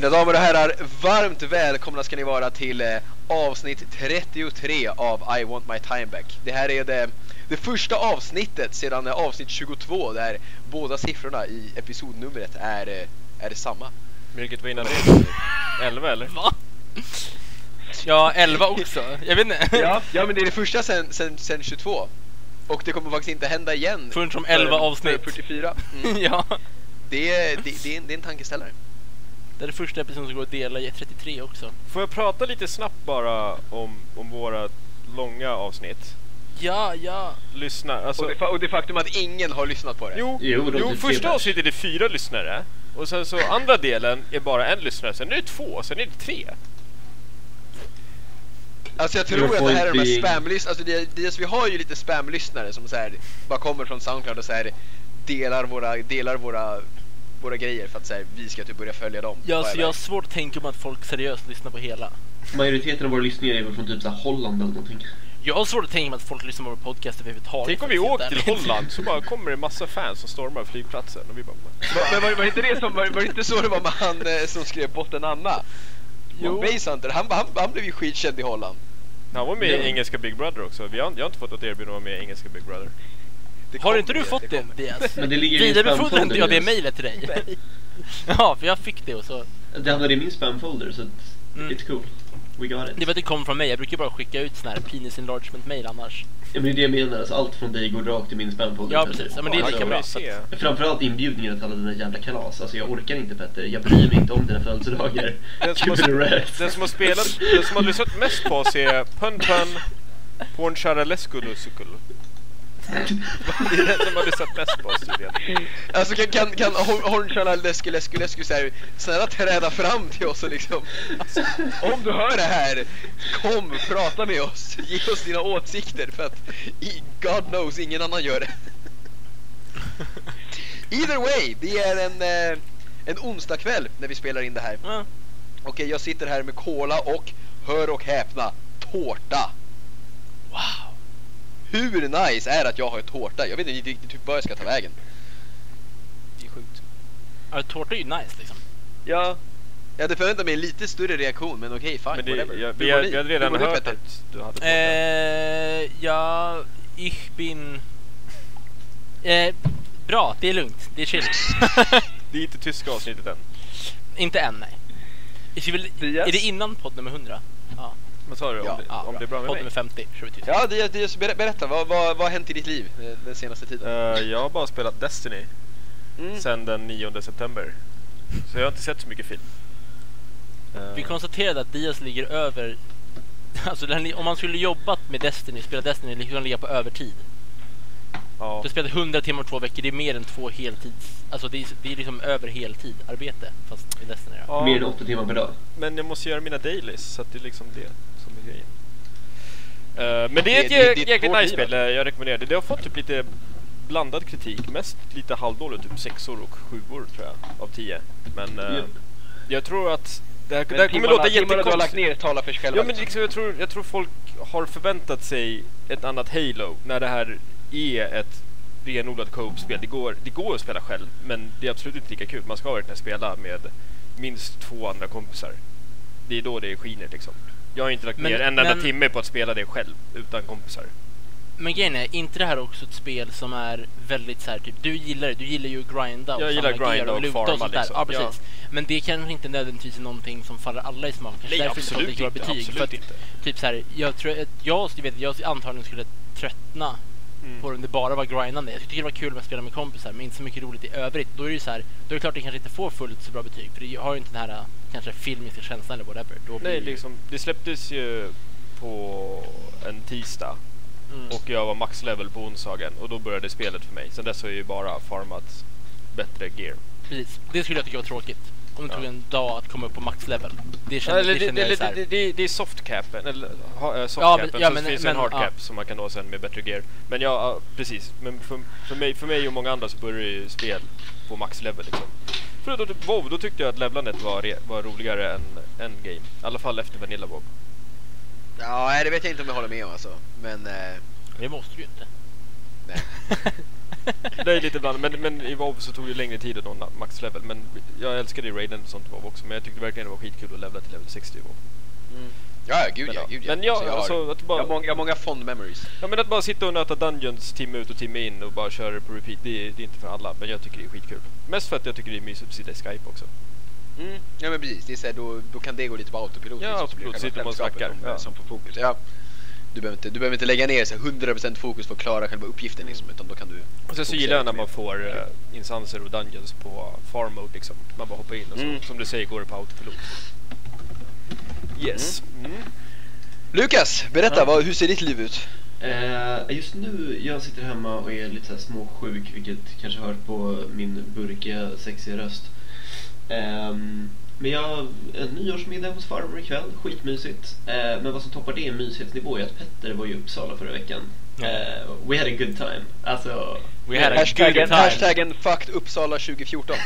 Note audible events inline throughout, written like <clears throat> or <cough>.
Mina damer och herrar, varmt välkomna ska ni vara till eh, avsnitt 33 av I want my time back. Det här är det, det första avsnittet sedan eh, avsnitt 22 där båda siffrorna i episodnumret är, eh, är samma. Vilket var innan det? 11 eller? Va? Ja, 11 också. Jag vet inte. Ja, ja men det är det första sen, sen, sen 22. Och det kommer faktiskt inte hända igen. Förrän som förrän- 11 avsnitt. förrän 44. Mm. <laughs> ja. Det, är, det, det, är en, det är en tankeställare. Det är det första episoden som går att dela i 33 också. Får jag prata lite snabbt bara om, om våra långa avsnitt? Ja, ja. Lyssna, alltså... Och det, fa- och det faktum att ingen har lyssnat på det. Jo, Jo, jo, första avsnittet är fyra lyssnare. Och sen så andra delen är bara en lyssnare, sen är det två, sen är det tre. Alltså jag tror att det här är de här spamlyssnarna, alltså det, det, vi har ju lite spamlyssnare som så här, bara kommer från Soundcloud och så här, delar våra, delar våra, våra grejer för att så här, vi ska typ börja följa dem. Ja, så jag har svårt att tänka mig att folk seriöst lyssnar på hela. Majoriteten av våra lyssningar är väl från typ så här Holland eller någonting. Jag har svårt att tänka mig att folk lyssnar på vår podcast överhuvudtaget. Tänk om vi åker till. Holland så bara kommer det massa fans som stormar flygplatsen och vi bara... Men var, var, inte det som, var, var inte så det var med han eh, som skrev Botten Anna? Jo. Base Hunter, han, han, han blev ju skitkänd i Holland. Han var med i engelska Big Brother också. Vi har, jag har inte fått något erbjudande att vara med i engelska Big Brother. Det Har inte du fått det. Diaz? Men det ligger Vidarebefordrade inte jag det mejlet till dig? <laughs> ja, för jag fick det och så... Det hamnade i min spamfolder så att Mm. it's cool. We got Det it. var att det kom från mig. Jag brukar bara skicka ut sån här penis enlargement mail annars. Ja, men det är det jag menar, alltså, allt från dig går rakt i min spamfolder. Ja, att precis. Ja, men det är lika kan bra. se. Framförallt inbjudningar till alla dina jävla kalas. Alltså jag orkar inte Petter, jag bryr mig inte om dina födelsedagar. Den som, har, den som har spelat, den som har lyssnat mest på oss är Pun Pun Porncharalesculusukul. <laughs> Det är den som har lyssnat mest på oss tydligen. Alltså kan, kan, kan Hor- Hornchala Lesku Lesku Lesku här, snälla träda fram till oss och liksom Om du hör det här, kom prata med oss, ge oss dina åsikter för att God knows ingen annan gör det. <laughs> Either way, det är en, eh, en onsdag kväll när vi spelar in det här. Ja. Okej, jag sitter här med cola och, hör och häpna, tårta. Wow. Hur nice är att jag har tårta? Jag vet inte riktigt hur jag ska ta vägen Det är sjukt. Ja, tårta är ju nice liksom. Ja. Jag hade förväntat mig en lite större reaktion, men okej, fine, Men det, whatever. jag, vi, har- vi hade redan hört att du hade tårta. Eh, ja, ich bin... Eh, bra, det är lugnt. Det är chill. <laughs> Det är inte tyska avsnittet än. Inte än, nej. Är det innan podd nummer 100? Ja, Vad sa du? Ja, om det, ja om det är bra med Podd mig? nummer 50 kör vi tyst. Ja, det, det, ber- berätta, vad, vad, vad har hänt i ditt liv den senaste tiden? Eh, jag har bara spelat Destiny Mm. sen den 9 september. Så jag har inte sett så mycket film. Eh, Vi konstaterade att Diaz ligger över... <laughs> Alltså den om man skulle jobbat med Destiny, spela Destiny, skulle han ligga på övertid. ja. Du spelat 100 timmar två veckor, det är mer än två heltids... Alltså det är, det är liksom över heltid arbete, fast i Destiny. Ja, Mer än åtta timmar per dag. Men jag måste göra mina dailies, så att det är liksom det grejen. Eh, men det är ett det- jäkligt nice spel, eh, jag rekommenderar det. Det har fått typ lite blandad kritik, mest lite halvdåligt, typ sexor och sjuor tror jag, av tio. Men Japp. jag tror att det här, Men det här kommer låta timmarna du har lagt jättekonstigt. ner talar för sig själva. Ja men liksom, jag, tror, jag tror folk har förväntat sig ett annat Halo när det här är ett renodlat co-op-spel. Det går, det går att spela själv, men det är absolut inte lika kul. Man ska verkligen spela med minst två andra kompisar. Det är då det skiner liksom. Jag har inte lagt Men- ner en enda men- timme på att spela det själv, utan kompisar. Men grejen är, inte det här också ett spel som är väldigt så här, typ, du gillar det, du gillar ju att grinda och Jag gillar grinda och luta farma, och sånt liksom. Ja, precis. Men det kanske inte nödvändigtvis är någonting som faller alla i smaken. Nej, Därför absolut inte. Betyg, för absolut att, inte. Typ så här, jag tror att jag, jag vet, jag antagligen skulle tröttna Mm. det om det bara var grindande. Jag tycker det var kul med att spela med kompisar, men inte så mycket roligt i övrigt. Då är det ju så här, då är det klart att det kanske inte får fullt så bra betyg, för det har ju inte den här kanske filmiska känslan eller whatever. Då Nej, liksom, det släpptes ju på en tisdag Mm. och jag var maxlevel på onsdagen och då började spelet för mig. Sen dess har jag ju bara farmat bättre gear. Precis. Det skulle jag tycka var tråkigt. Om det Ja. tog en dag att komma upp på maxlevel. Det känner, Eller det det, känner jag här. det, det, det är softcapen, eller ha, äh, Ja, softcapen, men- ja, så men- finns men- en hardcap ja. som man kan nå sen med bättre gear. Men ja, precis. Men för, för, mig, för mig och många andra så börjar ju spel på maxlevel liksom. För då, typ WoW, då tyckte jag att levlandet var, re, var roligare än Endgame. I alla fall efter Vanilla WoW. Ja, det vet jag inte om jag håller med om alltså. Men, eh, Det måste du ju inte. nej. <laughs> <laughs> Det är lite bland, men, men i WoW så tog det längre tid att nå max level. Men jag älskade ju Raiden och sånt i WoW också. Men jag tyckte verkligen det var skitkul att levela till level 60 i WoW. Ja, ja, gud Men ja. ja. Gud, Men ja, Så jag, har, alltså, att bara- jag, har många, jag har många fond memories. Ja men att bara sitta och nöta Dungeons timme ut och timme in och bara köra det på repeat, det är, det är inte för alla. Men jag tycker det är skitkul. Mest för att jag tycker det är mysigt att sitta i Skype också. Mm. Ja men precis, det är så här, då, då kan det gå lite på autopilot. Ja, liksom, autopilot, sitter man och snackar, Som, ja. som får fokus. Ja. Du, behöver inte, du behöver inte lägga ner så här 100% fokus för att klara själva uppgiften liksom, utan då kan du Och sen så gillar jag när man får uh, instanser och Dungeons på farm mode liksom. Man bara hoppar in och så, Mm. som du säger går det på autopilot. Yes. Mm. mer. Lukas, berätta, Ja. vad, hur ser ditt liv ut? Eh, just nu, jag sitter hemma och är lite så här småsjuk, vilket kanske hör på min burkiga, sexiga röst. Ehm, men jag en nyårsmiddag hos farmor ikväll, skitmysigt. Eh, men vad som toppar det i mysighetsnivå är att Petter var i Uppsala förra veckan. Ja. Eh, we had a good time. Alltså... We had a Hashtaggen, good time. hashtaggen fucked Uppsala 2014.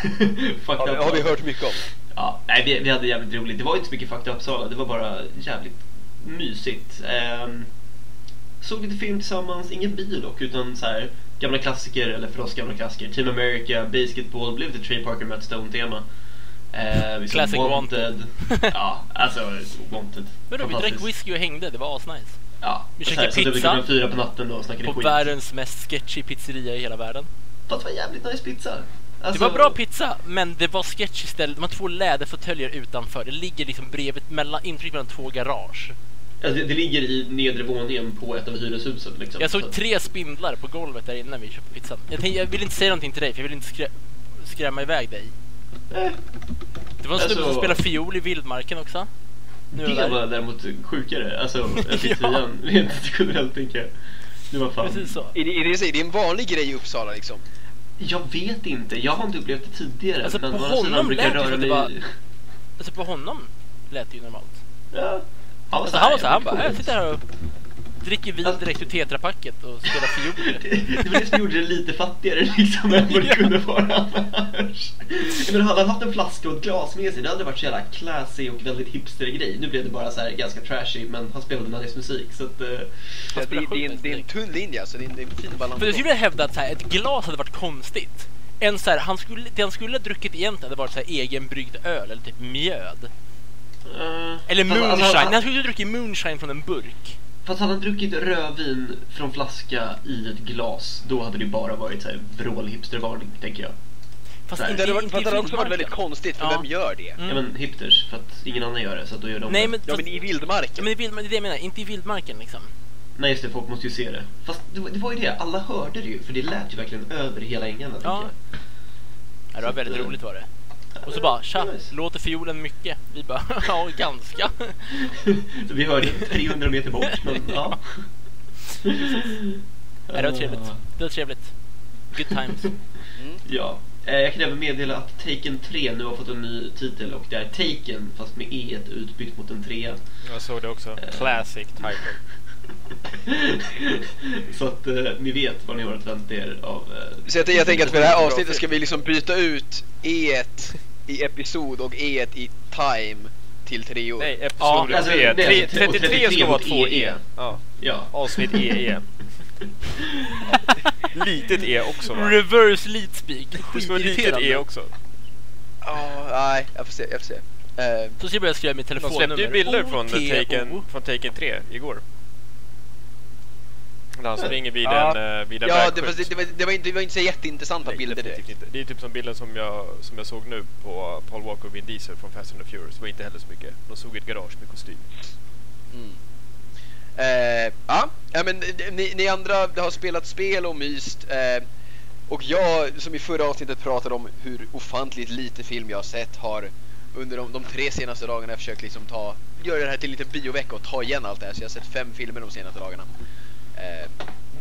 fucked <laughs> har, har vi hört mycket om. Ja, nej, vi, vi hade jävligt roligt. Det var inte så mycket fucked Uppsala, det var bara jävligt mysigt. Ehm, såg lite film tillsammans, ingen bio dock, utan så här gamla klassiker, eller för oss gamla klassiker. Team America, Basketball, blev lite Trey Parker Matt Stone-tema. Eh, vi såg Classic Wanted. <laughs> ja, alltså Wanted. Men då, vi drack whisky och hängde, det var asnice. Ja, Vi så käkade så det pizza. klockan fyra på natten då och snackade På skit. världens mest sketchy pizzeria i hela världen. Fast det var jävligt nice pizza. Det Alltså- var bra pizza, men det var sketchy istället. De har två läderfåtöljer utanför. Det ligger liksom bredvid, mellan, intryck mellan två garage. Ja, det, det ligger i nedre våningen på ett av hyreshusen liksom. Jag Så- såg tre spindlar på golvet där inne när vi köpte pizzan. Jag, tänkte, jag vill inte säga någonting till dig, för jag vill inte skrä skrämma iväg dig. Eh, Det var en snubbe Alltså- som spelade fiol i vildmarken också. Nu är Det jag där. var däremot sjukare, alltså <laughs> Ja. pizzerian rent generellt tänker jag. Det var fan. Precis så. Är det, är, det, är det en vanlig grej i Uppsala liksom? Jag vet inte, jag har inte upplevt det tidigare. Alltså, men på honom brukar lät jag det att det var- <laughs> Alltså på honom lät det ju normalt. Ja. Han Alltså han var så här, han jag bara, jag sitter här och dricker vin Alltså- direkt ur tetrapacket och spelar fiol. Det <laughs> det var det som gjorde det lite fattigare liksom än vad det Ja. kunde vara annars. Hade han haft en flaska och ett glas med sig, det hade varit så jävla classy och väldigt hipster grej. Nu blev det bara så här ganska trashy, men han spelade nice musik så att... eh, Ja, det, det, är en, det är en tunn linje alltså, det är en, det är en fin balans. För jag skulle hävda att så här, ett glas hade varit konstigt. En så här, han skulle, det han skulle ha druckit egentligen hade varit så här, egenbryggd öl eller typ mjöd. eh, Eller fast- moonshine. alltså, han skulle ha druckit moonshine från en burk. Fast hade han druckit rödvin från flaska i ett glas, då hade det bara varit så här vrålhipstervarning, tänker jag. Fast det hade, varit, i det hade också varit väldigt konstigt, för Ja. vem gör det? Mm. Ja men hipsters, för att ingen annan gör det, så att då gör de Nej det. men, Ja fast, men i ja, vildmarken. men i vild, det är det jag menar, inte i vildmarken liksom. Nej just det, folk måste ju se det. Fast det, var- det var ju det, alla hörde det ju, för det lät ju verkligen över hela ängarna, Ja. tycker jag. Ja, det var Så väldigt att, eh, roligt var det. Och så bara, tja, nice. låter fiolen mycket? Vi bara, <laughs> ja ganska. Så <laughs> vi hörde 300 meter bort, <laughs> men ja. Nej, det var trevligt. Det var trevligt. Good times. Ja. Eh, Jag kan även meddela att Taken 3 nu har fått en ny titel och det är Taken fast med E utbytt mot en 3 Jag såg det också. Eh. Classic title. <laughs> Så att eh, ni vet vad ni har att vänta er av... Eh, Så jag, jag tänker att för det här avsnittet ska vi liksom byta ut E1 i episod och E1 i time till treor. Nej, Ja, episod alltså, 3. det är alltså tre- och 33 ska vara mot 2 EE. E. Ja. Ja. Avsnitt EE. <laughs> Litet E också va? Reverse lead speak. Det ska vara litet E också. Ja, nej, jag får se, jag får se. Eh, Så ska jag börja skriva mitt De telefonnummer. släppte ju bilder från. Taken, från Taken 3 igår. Där han springer vid Ja. en, eh, vid en ja, det var, det, var, det, var inte, det var inte så jätteintressanta Nej, bilder direkt. inte. Det är typ som bilden som jag, som jag såg nu på Paul Walker och Vin Diesel från Fast and the Furious. Det var inte heller så mycket. De såg ett garage med kostym. Mm. Eh, ja, ja, men ni, ni andra har spelat spel och myst. Eh, och jag, som i förra avsnittet pratade om hur ofantligt lite film jag har sett, har under de, de tre senaste dagarna försökt liksom ta, göra det här till en liten biovecka och ta igen allt det här. Så jag har sett fem filmer de senaste dagarna. Eh,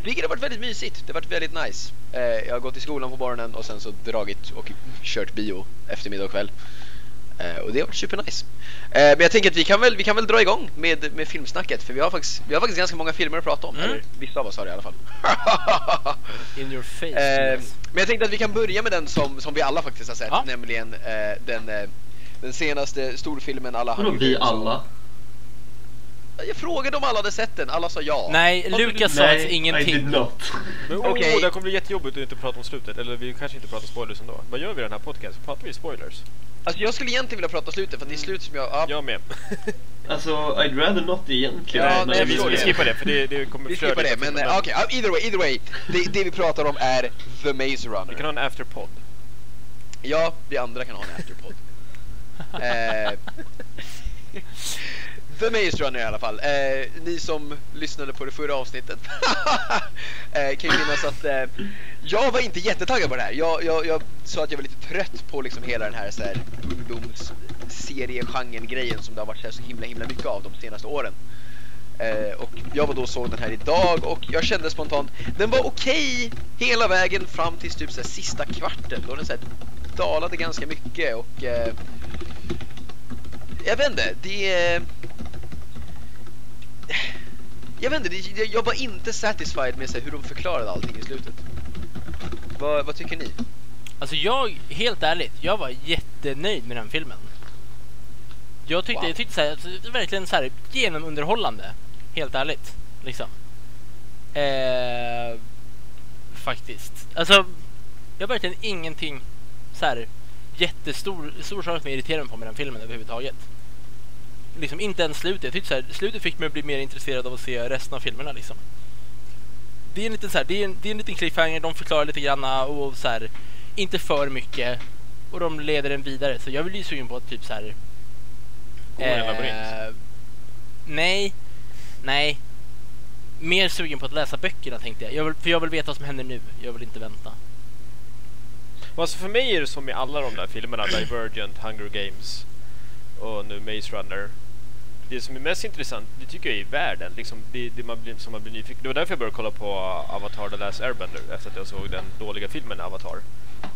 vilket har varit väldigt mysigt. Det har varit väldigt nice. Eh, jag har gått i skolan på morgonen och sen så dragit och kört bio eftermiddag och kväll. Eh, och det har varit supernice. Eh, men jag tänker att vi kan väl, vi kan väl dra igång med, med filmsnacket för vi har, faktiskt, vi har faktiskt ganska många filmer att prata om. Mm. Eller vissa av oss har det i alla fall. <laughs> In your face. Eh, men jag tänkte att vi kan börja med den som, som vi alla faktiskt har sett, Ja. nämligen eh, den, eh, den senaste storfilmen alla Vadå Hunger vi alla? Jag frågade om alla hade sett den, alla sa ja. Nej, Lukas sa Nej, ingenting. not. Men oh, Okej. det kommer bli jättejobbigt att inte prata om slutet. Eller vi kanske inte pratar spoilers ändå. Vad gör vi i den här podcasten? Pratar vi spoilers? Alltså jag skulle egentligen vilja prata slutet för det är slut som jag... Ja, Jag med. <laughs> Alltså, I'd rather not egentligen. Ja, nej, jag vi, vi det. skippar det för det, det kommer vi skippar det, men eh, okej, ja, either way, either way. Det, det vi pratar om är The Maze Runner. Vi kan ha en afterpod. Ja, vi andra kan ha en afterpod. <laughs> eh, The Maze nu i alla fall. Eh, ni som lyssnade på det förra avsnittet <laughs> eh, kan ju minnas att eh, jag var inte jättetaggad på det här. Jag, jag, jag sa att jag var lite trött på liksom hela den här, så här ungdomsseriegenren-grejen som det har varit så, här så himla himla mycket av de senaste åren. Eh, och jag var då och såg den här idag och jag kände spontant den var okej hela vägen fram till typ så här, sista kvarten då den så här, dalade ganska mycket och eh, jag vet inte, det är jag vet inte, jag- var inte satisfied med här, hur de förklarade allting i slutet. Vad, vad tycker ni? Alltså jag, helt ärligt, jag var jättenöjd med den filmen. Jag tyckte, Wow. jag tyckte så här, alltså, verkligen så här genomunderhållande. Helt ärligt. Liksom. Eh, faktiskt. Alltså, jag har verkligen ingenting så här jättestor stor sak som irriterar mig på med den filmen överhuvudtaget. Liksom inte ens slutet. Jag tyckte så här, slutet fick mig att bli mer intresserad av att se resten av filmerna liksom. Det är en liten så här, det är en, det är en liten cliffhanger, de förklarar lite granna och så här, inte för mycket och de leder den vidare. Så jag blir ju sugen på att typ så här. Gå en labyrint. nej, nej. Mer sugen på att läsa böckerna tänkte jag. jag vill, för jag vill veta vad som händer nu. Jag vill inte vänta. Alltså för mig är det som i alla de där filmerna, <clears throat> Divergent, Hunger Games och nu Maze Runner. Det som är mest intressant, det tycker jag är världen. Liksom det, det man blir, som man blir nyfiken. Det var därför jag började kolla på Avatar The Last Airbender efter att jag såg den dåliga filmen Avatar.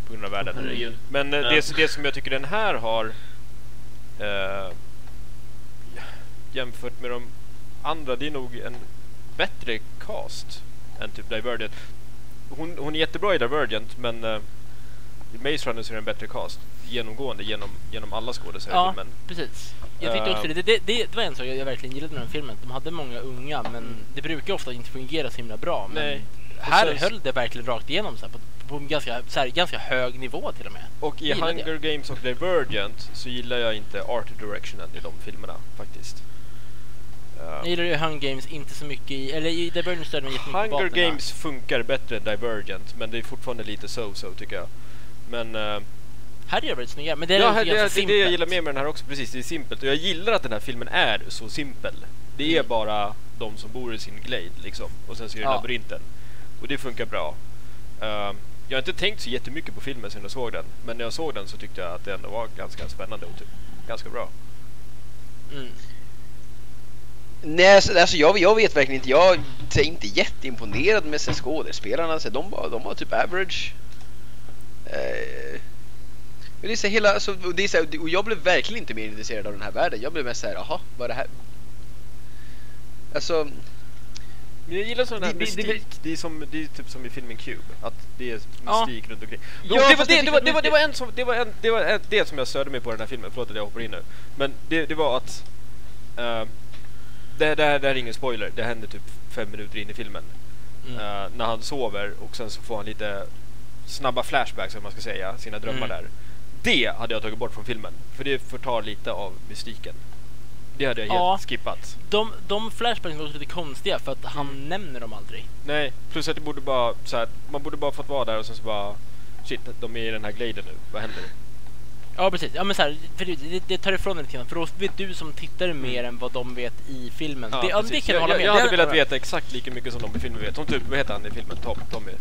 På grund av världen. Herregud. Men Ja. det, det som jag tycker den här har eh, jämfört med de andra, det är nog en bättre cast än typ Divergent. Hon, hon är jättebra i Divergent men eh, i Maze Runner så är det en bättre cast genomgående genom, genom alla skådespelare Ja, filmen. precis. Jag tyckte Eh. också det. Det, det. det var en sak jag verkligen gillade med den filmen. De hade många unga, men det brukar ofta inte fungera så himla bra. Men här sen- höll det verkligen rakt igenom så här, på, på en ganska, så här, ganska hög nivå till och med. Och i Hunger jag. Games och Divergent så gillar jag inte art directionen i de filmerna faktiskt. Eh, Jag gillar ju Hunger Games inte så mycket i, eller i Divergent störde mig jättemycket Hunger. Games funkar bättre än Divergent men det är fortfarande lite so-so tycker jag. Men eh, Här är det väldigt snygga, men det är ja, lite det, det, ganska det är det jag gillar mer med den här också, precis. Det är simpelt. Och jag gillar att den här filmen är så simpel. Det är Mm. bara de som bor i sin glade liksom. Och sen så är det Ja. labyrinten. Och det funkar bra. Eh, jag har inte tänkt så jättemycket på filmen sen jag såg den. Men när jag såg den så tyckte jag att det ändå var ganska spännande och typ ganska bra. Mm. Nej, alltså, alltså jag, jag vet verkligen inte. Jag är inte jätteimponerad med här skådespelarna. Så de, var, de var typ average. Eh, det är så hela, alltså, och, det är så här, och jag blev verkligen inte mer intresserad av den här världen. Jag blev mest såhär, jaha, vad är det här? Alltså, Men jag gillar sån här Det- det- det- mystik. Det, är som, det är typ som i filmen Cube. Att det är Ja. mystik runt omkring. Ja, Jo, det, var, det, jag det, var, tycker det, var, det var mycket- en som, det var, en, det var en, det som jag störde mig på i den här filmen. Förlåt att jag hoppar in nu. Men det, det var att... eh, det, det, här, det här är ingen spoiler. Det händer typ fem minuter in i filmen. Mm. Eh, när han sover och sen så får han lite snabba flashbacks, om man ska säga, sina drömmar Mm. där. Det hade jag tagit bort från filmen. För det förtar lite av mystiken. Det hade jag helt Ja. skippat. De, de flashbacken också lite konstiga för att han Mm. nämner dem aldrig. Nej, plus att det borde bara så här, man borde bara fått vara där och sen så bara Shit, de är i den här gladen nu, vad händer? Ja precis, ja men så här, för det, det, det tar ifrån lite grann för då vet du som tittare mer än vad de vet i filmen. det, ja, det kan jag hålla jag, med jag hade velat veta exakt lika mycket som de i filmen vet. Som typ, vad heter han i filmen? Tom, Tommy?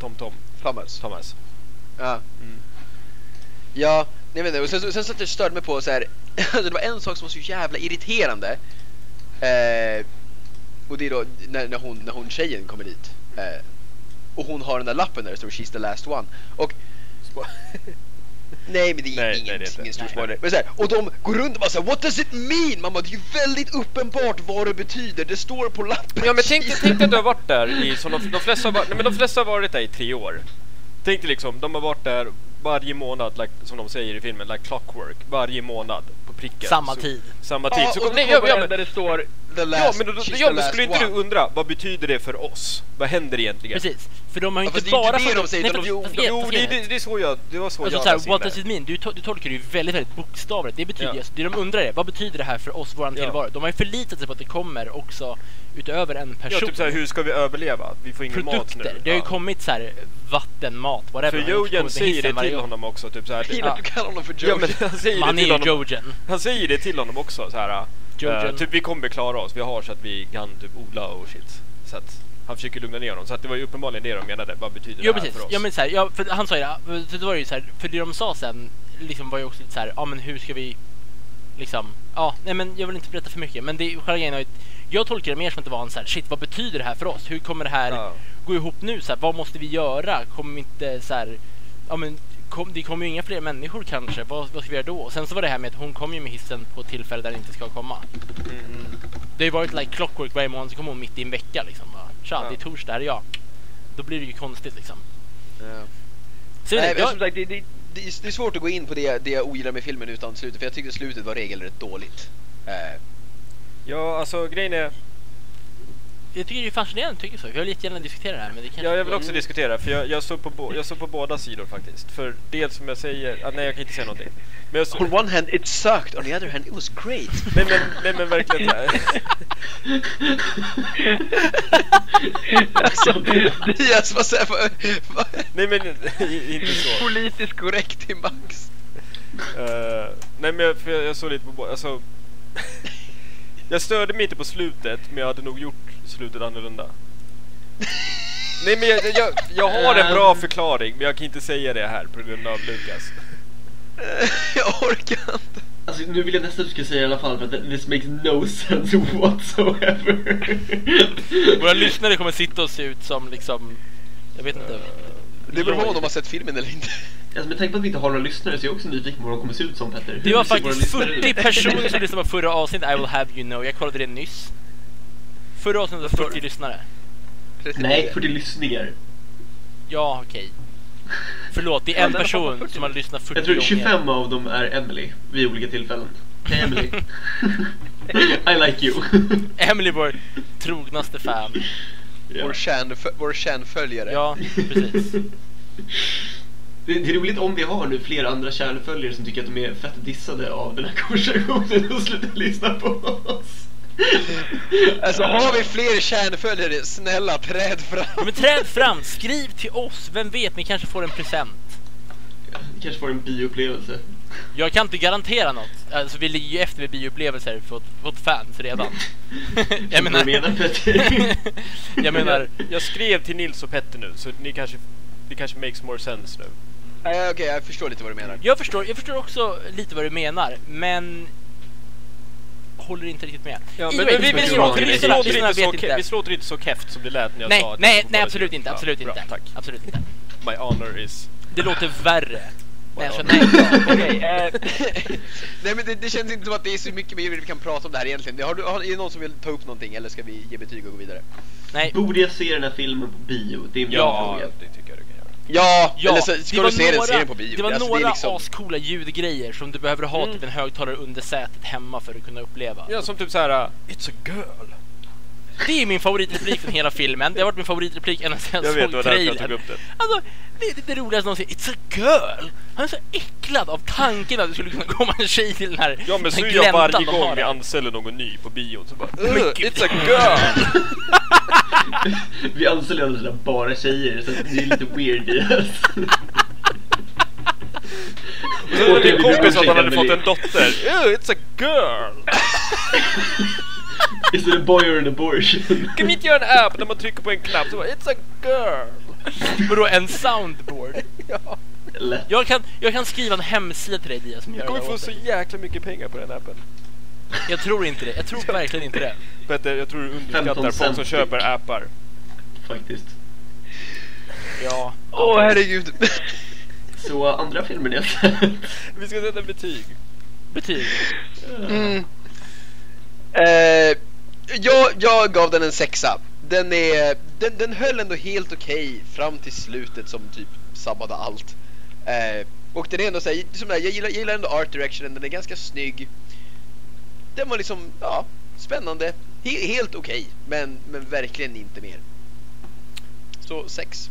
Tom, Tom, Thomas. Thomas. Ja. Mm. Ja, nej men. Och sen, sen, så att det störde mig på så här. <laughs> alltså det var en sak som var så jävla irriterande. Eh, och det är då när, när, hon, när hon tjejen kommer dit. Eh, och hon har den där lappen där det står She's the last one. Och <laughs> nej men det är Nej, ingen, nej, det är inte. ingen stor spoiler. Men så här, och de går runt och bara såhär What does it mean? Mamma det är ju väldigt uppenbart vad det betyder. Det står på lappen. Ja men tänk, <laughs> tänk att du har varit där i, som de, de, flesta har varit, nej, men de flesta har varit där i tre år. Tänk dig liksom, de har varit där varje månad, like, som de säger i filmen, like clockwork. Varje månad på pricken. Samma så, tid. Samma tid. Ja, så och kom, så nej, kommer ja, men, där det står the Ja last, men, då, she's ja, the men skulle inte one. du undra, vad betyder det för oss? Vad händer egentligen? Precis. För de har ju Ja, inte fast det är bara... inte det de säger, Nej, de- Jo, fast- det, det, det är så jag, det var så Alltså, jag så här, what does it mean? Du, to- du tolkar det ju väldigt, väldigt bokstavligt. Det betyder Ja. det de undrar är, vad betyder det här för oss, våran Ja. tillvaro? De har ju förlitat sig på att det kommer också utöver en Ja, person. typ såhär, hur ska vi överleva? Vi får ingen mat Produkter. nu. Det har ju Ja. kommit så här vatten, mat, whatever. För Jojen säger det till honom också, typ såhär. Jag gillar att du kallar honom för Ja Joe. men han säger Man det är till ju honom. Jojen. Han säger det till honom också så här. Eh, typ vi kommer klara oss, vi har så att vi kan typ odla och shit. Så att han försöker lugna ner honom. Så att det var ju uppenbarligen det de menade. Vad betyder Jo det här precis, för oss? ja, men så här, ja, för han sa ju det, för det var ju så här, för det de sa sen liksom var ju också lite så här, ja men hur ska vi liksom, ja nej men jag vill inte berätta för mycket men det själva grejen ju, jag tolkar det mer som att det var en så här, shit vad betyder det här för oss? Hur kommer det här Ja. gå ihop nu? Så här, vad måste vi göra? Kommer vi inte så här, ja men kom, det kommer ju inga fler människor kanske, vad, vad ska vi göra då? Och sen så var det här med att hon kom ju med hissen på ett tillfälle där det inte ska komma. Mm. Det har ju varit like clockwork varje månad så kommer hon mitt i en vecka liksom. Bara, Tja, Ja. det är torsdag, här är jag. Då blir det ju konstigt liksom. Ja. Så Nej, jag, som sagt, det, det, det, är- det är svårt att gå in på det, det jag ogillar med filmen utan slutet, för jag tyckte slutet var regelrätt dåligt. Eh, Ja, alltså grejen är... jag tycker det är fascinerande tycker så. Jag vill jättegärna diskutera det här men det kanske Ja, jag vill också diskutera för jag, jag, står på bo, jag står på båda sidor faktiskt. För dels som jag säger, ah, nej jag kan inte säga någonting. Men jag, on one hand it sucked, on the other hand it was great. <laughs> nej, men, nej men verkligen alltså, Diaz, vad säger Nej men inte så. Politiskt korrekt till max. Eh, nej men jag, för jag, jag såg lite på båda, alltså. Jag störde mig inte på slutet men jag hade nog gjort slutet annorlunda. <laughs> nej men jag, jag, jag har en bra Ehm. förklaring men jag kan inte säga det här på grund av Lukas. <laughs> jag orkar inte. Alltså nu vill jag nästan att du ska säga i alla fall för att this makes no sense <laughs> whatsoever. Våra lyssnare kommer sitta och se ut som liksom, jag vet inte. Det beror på om de har sett filmen eller inte. Alltså med tanke på att vi inte har några lyssnare så är jag också nyfiken på vad de kommer se ut som Petter. Det var faktiskt lyssnare 40 ut? personer som lyssnade på förra avsnittet I will have you know. Jag kollade det nyss. Förra avsnittet var 40 lyssnare. Nej, 40 lyssningar. Ja, okej. Förlåt, det är Ja, en person 40. som har lyssnat 40 Jag tror gånger. 25 av dem är Emily vid olika tillfällen. Hej Emily. <laughs> I like you. <laughs> Emily vår trognaste fan. Vår, kärn, vår kärnföljare. Ja, precis. <laughs> Det, är roligt om vi har nu flera andra kärnföljare som tycker att de är fett dissade av den här <laughs> konversationen och slutar lyssna på oss. Alltså har vi fler kärnföljare, snälla träd fram. Men träd fram, skriv till oss. Vem vet, ni kanske får en present. Vi kanske får en bioupplevelse. Jag kan inte garantera något. Alltså vi ligger ju efter med bioupplevelser för fått fans redan. <laughs> jag menar Petter? <laughs> jag menar, Jag skrev till Nils och Petter nu så ni kanske, det kanske makes more sense nu. Nej, Okej, jag förstår lite vad du menar. jag förstår, jag förstår också lite vad du menar, men håller inte riktigt med. Ja, men, Anyway, men vi, låter, vi, inte så, inte. vi låter inte så keft som det lät när jag Nej, sa att nej, nej absolut inte, Ja, absolut bra, inte. Tack. Absolut inte. My honor is... Det låter värre. Nej, så, Well. nej. Okej, eh, Nej men det, det känns inte som att det är så mycket mer vi kan prata om det här egentligen. Har du, har, är det någon som vill ta upp någonting eller ska vi ge betyg och gå vidare? nej. Borde jag se den här filmen på bio? Det är min Ja, fråga. det Ja, Ja, eller så, det ska var du se den några- serien på bio? Det var Alltså, några liksom- ascoola ljudgrejer som du behöver ha Mm. typ en högtalare under sätet hemma för att kunna uppleva. Ja, som typ så här. It's a girl. Det är min favoritreplik från hela filmen. Det har varit min favoritreplik ända sedan jag, Jag vet, såg det var därför jag trailern. tog upp det. Alltså, det är det roligaste någonsin. It's a girl! Han är så äcklad av tanken att det skulle kunna komma en tjej till den här Ja men så är jag varje gång vi anställer någon ny på bion så bara "Ugh, It's a girl! <laughs> Vi anställer ju sådär bara tjejer så det är lite weird i oss. Och så var din vi kompis att han hade fått en dotter. Ugh, it's a girl! <laughs> Is it a boy or an abortion? <laughs> Kan vi inte göra en app där man trycker på en knapp så bara It's a girl! Vadå, en soundboard? Lätt. Jag kan, jag kan skriva en hemsida till dig Diaz som Du gör kommer få så jäkla mycket pengar på den appen. Jag tror inte det. Jag tror <laughs> verkligen inte det. Petter, jag tror du 15 underskattar folk cent som köper appar. Faktiskt. Ja. Åh herregud. <laughs> Så andra filmer ni? Vi ska sätta betyg. Betyg. Mm. Eh, jag, jag gav den en sexa. Den, är, den, den höll ändå helt okej fram till slutet som typ sabbade allt. Eh, och den är ändå såhär, som där, jag gillar, jag gillar ändå art directionen, den är ganska snygg. Den var liksom, ja, spännande. he helt okej, men, men verkligen inte mer. Så sex.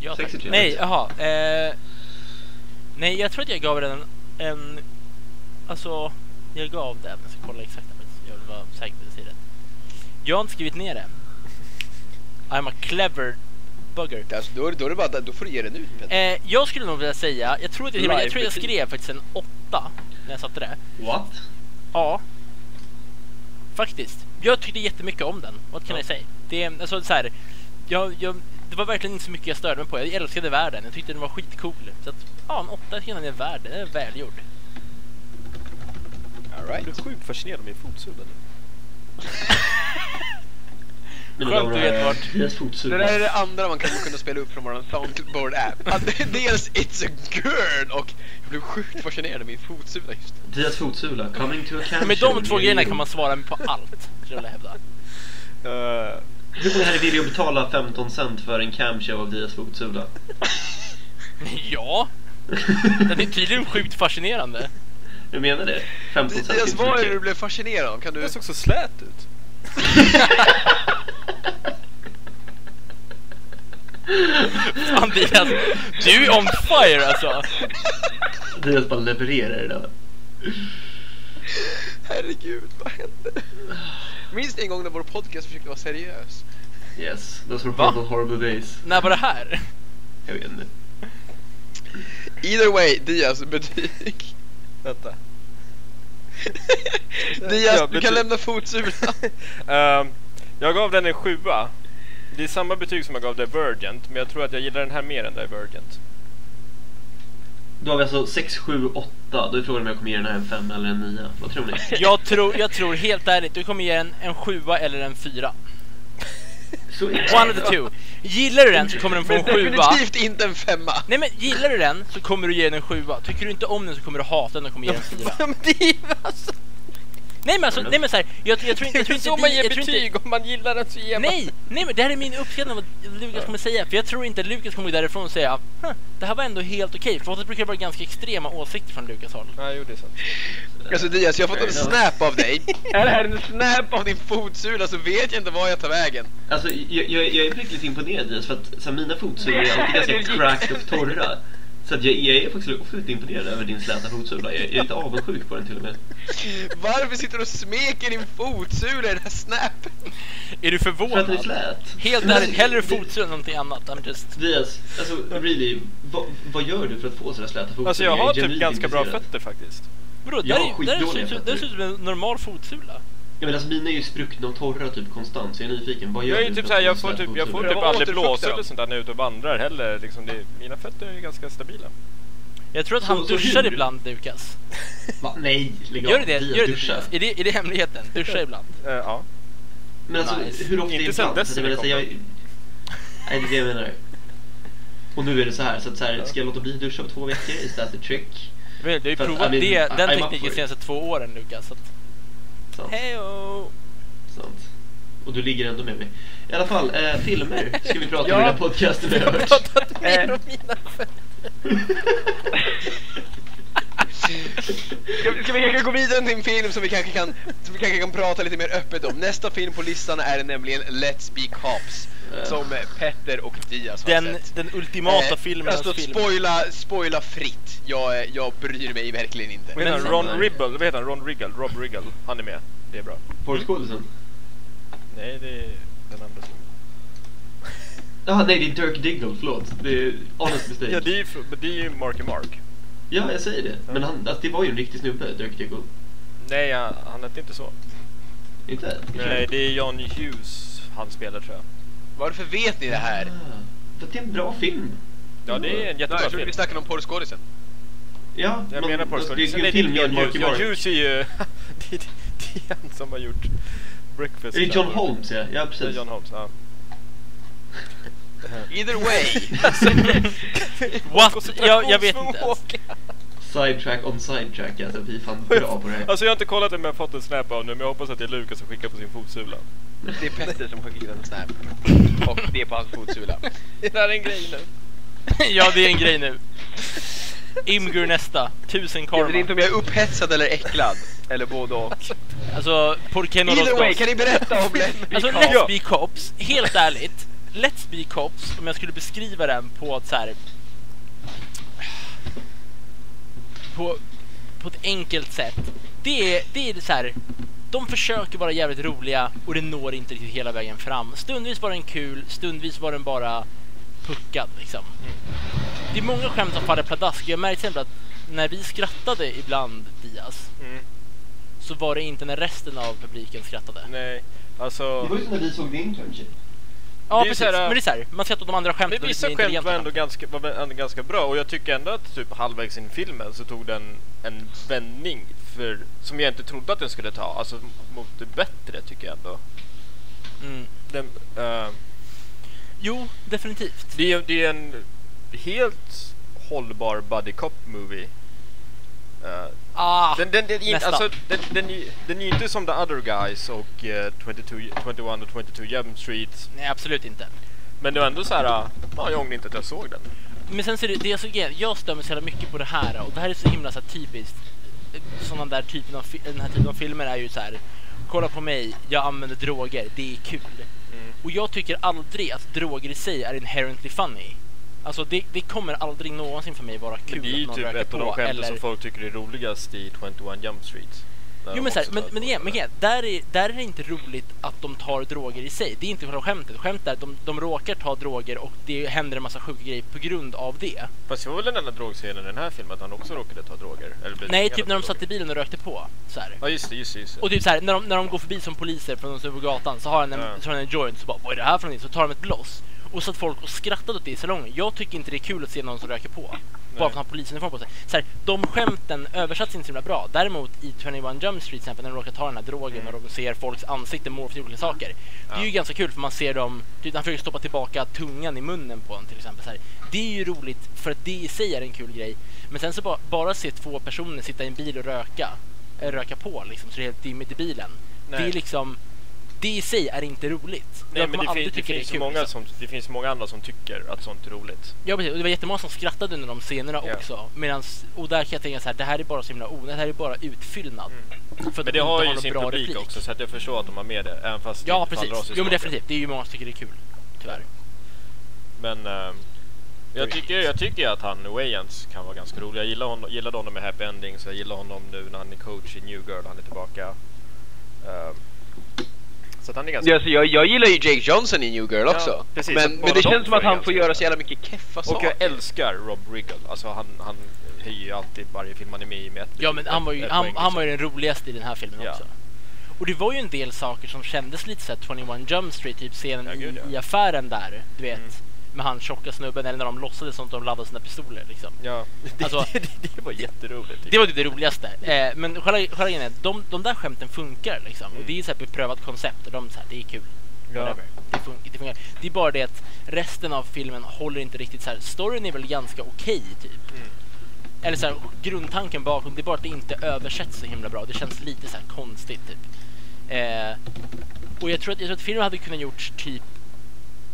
Ja, Sex. Nej, jaha. Eh, nej, jag tror att jag gav den en, en... Alltså, jag gav den... Jag ska kolla exakt. Jag vara säker på att jag säger rätt. Jag har inte skrivit ner det. I'm a clever bugger. Alltså, då, då, är det bara, då får du ge den ut Petter. Eh, jag skulle nog vilja säga... Jag tror att jag, jag, tror jag skrev faktiskt en åtta när jag satte det. What? Ja. Faktiskt. Jag tyckte jättemycket om den. What can Ja. I say? Det, är- alltså, så här, jag, jag, det var verkligen inte så mycket jag störde mig på. Jag älskade världen. Jag tyckte den var skitcool. Så att, ja, en åtta tycker jag den är värd. Den är välgjord. All Jag blir sjukt fascinerad av min fotsula nu. <laughs> Skönt, damer och du vet herrar, vart. Det där är det andra man kan kunna spela upp från vår Soundboard app. Att det är dels It's a girl och jag blev sjukt fascinerad av min fotsula just. Dias fotsula, coming to a Med de två grejerna kan man svara på allt. Skulle jag hävda. Uh, Hur många villiga att betala 15 cent för en camshow av Dias fotsula? <laughs> Ja. Den är tydligen sjukt fascinerande. Du menar det? 15 cent är Dias, inte vad är det du blev fascinerad av? Kan du... den såg så slät ut. <laughs> Fan Diaz, du är on fire alltså. Dias bara levererar det där. Herregud, vad hände? Minns en gång när vår podcast försökte vara seriös? Yes, those were Va? horrible, horrible days. När var det här? Jag vet inte. Either way, Dias betyg. Vänta. <laughs> Dias, du kan lämna fotsulan. <laughs> uh, ehm, jag gav den en sjua. Det är samma betyg som jag gav Divergent, men jag tror att jag gillar den här mer än Divergent. Då har vi alltså 6, 7, 8. Då är frågan om jag kommer ge den här en 5 eller en 9. Vad tror ni? jag, tror, jag tror helt ärligt, du kommer ge en, en 7 eller en 4. One of the two. Gillar du den så kommer den få en sjua. definitivt inte en femma. Nej men gillar du den så kommer du ge den en sjua. Tycker du inte om den så kommer du hata den och kommer ge den en fyra. <laughs> Nej men alltså, nej men såhär, jag, jag tror inte, jag tror inte så man ger betyg, Inte, om man gillar den så ger man... nej, nej men det här är min uppskattning av vad Lukas kommer säga. För jag tror inte att Lukas kommer gå därifrån och säga "Huh, det här var ändå helt okej. För det brukar vara ganska extrema åsikter från Lukas håll. Nej, jo det är sant. Alltså Dias, jag har fått en snap av dig. <laughs> Är det här en snap av din fotsula så vet jag inte var jag tar vägen. Alltså, jag, jag, jag är riktigt imponerad Dias för att så här, mina fotsulor är alltid ganska <laughs> cracked och torra. Så att jag, jag är faktiskt lite imponerad över din släta fotsula. Jag, jag är lite avundsjuk på den till och med. Varför sitter du och smeker din fotsula i den här snappen? Är du För att den är förvånad? slät. Helt ärligt, hellre fotsula än någonting annat. I'm just... Dias, alltså really, vad, vad gör du för att få sådär släta fotsulor? Alltså jag har typ genuint ganska bra fötter faktiskt. Jag Där, är- där ser där ser ut som en normal fotsula. Ja, men alltså mina är ju spruckna och torra typ konstant så jag är nyfiken. Vad gör Jag är du ju typ såhär, att jag få får typ, jag får typ aldrig blåsor eller sånt där när jag är ute och vandrar heller. Liksom det, mina fötter är ju ganska stabila. Jag tror att han så duschar hur? ibland, Lukas. Va? Nej, lägg Gör av. det det? Dias Gör det, är det? Är det hemligheten? Duscha ibland? <laughs> Eh, ja. Men alltså, Nice. hur ofta Inte är sen ibland? dess Så att jag det menar, så kom jag... <laughs> Nej, det är det jag menar. Och nu är det så här, så att så här, ska jag låta bli duscha på två veckor? Is that the trick? Du har ju provat I mean, det, den tekniken senaste två åren, Lukas. Så att... Sant. Hejo! Sant. Och du ligger ändå med mig. I alla fall, eh, filmer ska vi prata Ja. om i den här podcasten vi har pratat mer om mina <laughs> Ska, ska vi kanske gå vidare till en film som vi kanske kan, som vi kanske kan prata lite mer öppet om. Nästa film på listan är nämligen Let's Be Cops. Som Petter och Diaz har Den, sett. den ultimata Eh, filmen alltså, film. spoila, spoila fritt. Jag, jag bryr mig verkligen inte. Men- han? Ron. Ribble? Vad heter han? Ron Riggle? Rob Riggle? Han är med. Det är bra. Porrskådisen? Nej, det är den andra som... Jaha, nej det är Dirk Diggle, förlåt. Det är honest mistake. Ja, det är ju fr- det är ju Marky Mark. Ja, jag säger det. Men han, alltså, det var ju en riktig snubbe, Dirk Diggle. Nej, han, han hette inte så. Inte? Nej, det är John Hughes han spelar tror jag. Varför vet ni det här? Ah, för att det är en bra film. Ja, det är en jättebra jag trodde film. vi snackade om porrskådisen. Ja, Jag men, menar på alltså, det. <laughs> det är det film med John Hughes. John. Hughes är ju... det, är, det han som har gjort Breakfast Är det John. Holmes? Ja, ja Det är precis. John Holmes, ja. Either way. <laughs> What? Jag, jag vet inte ens. Sidetrack on sidetrack, alltså vi är fan bra på det här. Alltså jag har inte kollat om jag har fått en snap av nu, men jag hoppas att det är Lukas som skickar på sin fotsula. Det är Petter som har skickat en snap. Och det är på hans fotsula. <laughs> Det där är en grej nu. <laughs> ja, det är en grej nu. Imgur nästa, tusen Jag vet karma. inte om jag är upphetsad eller äcklad. Eller både och. Alltså, por qué no los Either way, dos? kan ni berätta om Let's Be Alltså Cops? Let's Be Cops, helt ärligt. Let's Be Cops, om jag skulle beskriva den på ett så här. På, på ett enkelt sätt. Det är, det är så här. De försöker vara jävligt roliga och det når inte riktigt hela vägen fram. Stundvis var den kul, stundvis var den bara puckad liksom. Det är många skämt som faller pladask. Jag märkte till exempel att när vi skrattade ibland, Diaz, Mm. så var det inte när resten av publiken skrattade. Nej, alltså... Det var ju som när vi såg The Internship. Ja, precis. men det är så här, man skrattar åt de andra skämten. Men vissa skämt var ändå ganska, var ändå ganska bra och jag tycker ändå att typ halvvägs in i filmen så tog den en vändning för, som jag inte trodde att den skulle ta. Alltså mot det bättre tycker jag ändå. Mm. Den, eh, Jo, definitivt. det, är, det är en helt hållbar buddy cop movie. Eh, Ah, den, den, den, nästan. alltså, den, den, den är ju inte som The Other Guys och eh, 22, 21 och 22 Jump Street. nej absolut inte. Men det var ändå så här, ja, jag ångrar inte att jag såg den. Men sen så är det, det är så grejen, jag stör mig så jävla mycket på det här och det här är så himla så här, typiskt. Sådana där typen av, den här typen av filmer är ju så här. Kolla på mig, jag använder droger, det är kul. Mm. Och jag tycker aldrig att droger i sig är inherently funny. Alltså det, det kommer aldrig någonsin för mig vara kul Men det är ju att någon typ röker ett av på de skämten eller... som folk tycker är roligast i 21 Jump Street. Jo men, så här, också men, men, igen, men igen, där, är, där är det inte roligt att de tar droger i sig. Det är inte själva skämtet. Skämtet är att de, de råkar ta droger och det händer en massa sjuka grejer på grund av det. Fast det var väl den enda drogscenen i den här filmen att han också råkade ta droger? Eller Nej, typ att när de satt i bilen och rökte på. Så här. Ja just det, just det. Just det. Och typ så här, när de, när de går förbi som poliser från de på gatan så har han en, Ja. så har han en joint så bara vad är det här för någonting? Så tar de ett bloss. Och satt folk och skrattade åt det i salongen. Jag tycker inte det är kul att se någon som röker på. Bara för att han har polisuniform på sig. Så här, de skämten översätts inte så himla bra. Däremot i 21 Jump Street till exempel när de råkar ta den här drogen Mm. och de ser folks ansikten morfa till olika saker. Det är ju ganska kul för man ser dem, typ han försöker stoppa tillbaka tungan i munnen på en till exempel. Så här. Det är ju roligt för att det i sig är en kul grej. Men sen så bara, bara se två personer sitta i en bil och röka, äh, röka på liksom så det är helt dimmigt i bilen. Det Nej. är liksom, det i sig är inte roligt. Nej jag men det, fin, det, finns ju kul, många liksom. som, det finns många andra som tycker att sånt är roligt. Ja precis, och det var jättemånga som skrattade under de scenerna Ja. också. Medans, och där kan jag tänka så här, det här är bara så himla onödigt, det här är bara utfyllnad. För att Men de det inte har ju sin bra publik replik. också så att jag förstår att de har med det. Även fast Ja det precis, i jo men definitivt, det är ju många som tycker det är kul. Tyvärr. Men ehm, jag, tycker, jag tycker att han Wayans kan vara ganska rolig. Jag gillar honom, gillade honom med Happy Endings. Jag gillar honom nu när han är coach i New Girl. Han är tillbaka. Ehm, så att han är ganska... Ja, alltså, jag, jag gillar ju Jake Johnson i New Girl Ja, också. precis, men så men det de känns som att han får göra så jävla mycket keffa Och saker. jag älskar Rob Riggle. Alltså han, han höjer ju alltid varje film han är med i med ett Ja men han var ju, ett han, han var ju liksom. den roligaste i den här filmen Ja. också. Och det var ju en del saker som kändes lite såhär 21 Jump Street, typ scenen Ja, gud, i, ja. i affären där, du vet. Mm. Med han tjocka snubben, eller när de låtsades som att de laddade sina pistoler liksom. Ja, <laughs> det, Alltså- det, <laughs> det, det var jätteroligt. Det var det roligaste. Eh, men själva själva grejen är, de, de där skämten funkar liksom. Och det är så här beprövat koncept och de så här, det är kul. Ja. Det, fun det funkar. Det är bara det att resten av filmen håller inte riktigt så här. Storyn är väl ganska okej typ. Mm. Eller så här, grundtanken bakom, det är bara att det inte översätts så himla bra. Det känns lite så här konstigt typ. Eh, och jag tror, att, jag tror att filmen hade kunnat gjorts typ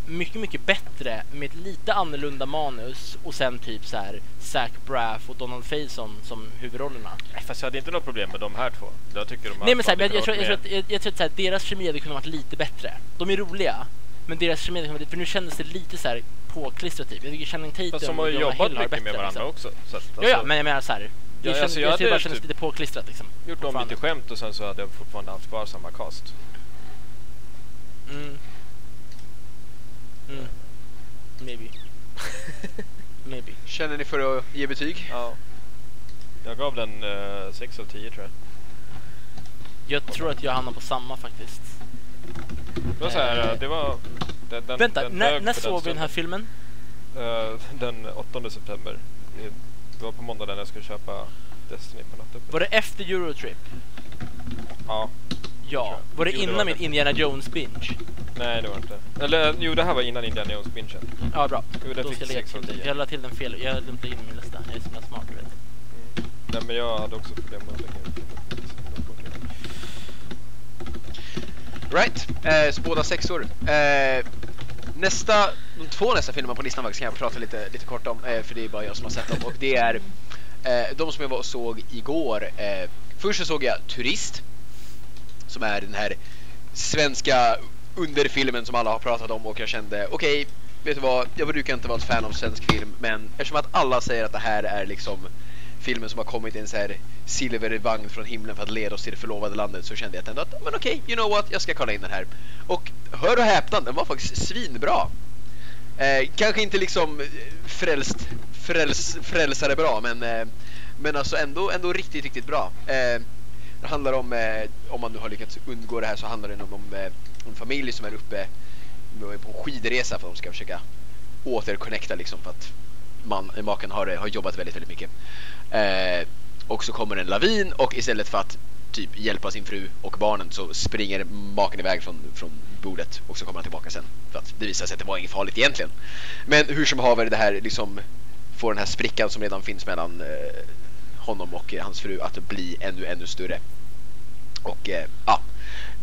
mycket, mycket bättre med ett lite annorlunda manus och sen typ så här Zach Braff och Donald Faison som huvudrollerna. Nej, Fast jag hade inte något problem med de här två. Jag tycker de Nej men så här, jag, jag, tror, jag, tror att, jag, jag tror att så här, deras kemi hade kunnat varit lite bättre. De är roliga, men deras kemi hade kunnat varit, för nu kändes det lite så här påklistrat typ. Jag tycker Channing med. Fast Tatum de har och Jonah jobbat Hill har mycket med bättre, varandra liksom. också. Så att, Ja, ja, alltså, men jag menar så här. Det, Ja, känns, alltså, jag jag, tycker bara kändes typ- lite påklistrat liksom. gjort fortfarande. lite skämt och sen så hade jag fortfarande haft kvar samma cast. Mm. Mm. Maybe. <laughs> Maybe. Känner ni för att ge betyg? Ja. Jag gav den uh, 6 av 10 tror jag. Jag tror att jag hamnar på samma faktiskt. Det var så här, Eh, eh, det var... Den, den, Vänta, den när, när såg vi den här filmen? Eh, den 8 september. Det- var på måndagen jag skulle köpa Destiny på natten. Var det efter Eurotrip? Ja. Ja. Var det Jo, det innan var min. Indiana Jones binge? Nej, det var inte. Eller jo, det här var innan Indiana Jones bingen. Ja, bra. Jo, den Då fick ska jag lägga sex av till den. tio. Jag la till den fel. Jag hade inte in min lista. Jag är så himla smart, du vet. Mm. Nej, men jag hade också problem med att lägga in Right, eh, så båda sexor. Eh, nästa, de två nästa filmer på listan faktiskt kan jag prata lite, lite kort om, eh, för det är bara jag som har sett dem. Och det är Eh, de som jag var och såg igår. Eh, först så såg jag Turist. Som är den här svenska under filmen som alla har pratat om och jag kände okej, vet du vad? Jag brukar inte vara ett fan av svensk film men eftersom att alla säger att det här är liksom filmen som har kommit i en så här silvervagn från himlen för att leda oss till det förlovade landet så kände jag ändå att men okej, you know what, jag ska kolla in den här. Och hör och häpna, den var faktiskt svinbra. Eh, kanske inte liksom eh, frälst, fräls, frälsare bra men, eh, men alltså ändå, ändå riktigt, riktigt bra. Eh, det handlar om, eh, om man nu har lyckats undgå det här så handlar det om, om eh, en familj som är uppe eh, på en skidresa för att de ska försöka återconnecta liksom för att man, maken har, eh, har jobbat väldigt, väldigt mycket. Eh, och så kommer en lavin och istället för att typ hjälpa sin fru och barnen så springer maken iväg från, från bordet och så kommer han tillbaka sen. För att det visar sig att det var inget farligt egentligen. Men hur som haver det här liksom får den här sprickan som redan finns mellan eh, honom och eh, hans fru att bli ännu, ännu större. Och eh, ja,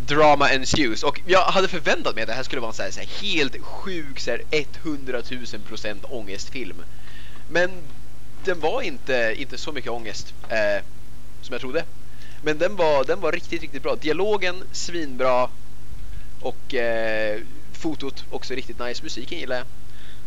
drama ensues. Och jag hade förväntat mig att det här skulle vara en så här, så här helt sjuk, så här 100 000% ångestfilm. Men den var inte, inte så mycket ångest eh, som jag trodde. Men den var, den var riktigt, riktigt bra. Dialogen svinbra och eh, fotot också riktigt nice. Musiken gillar jag.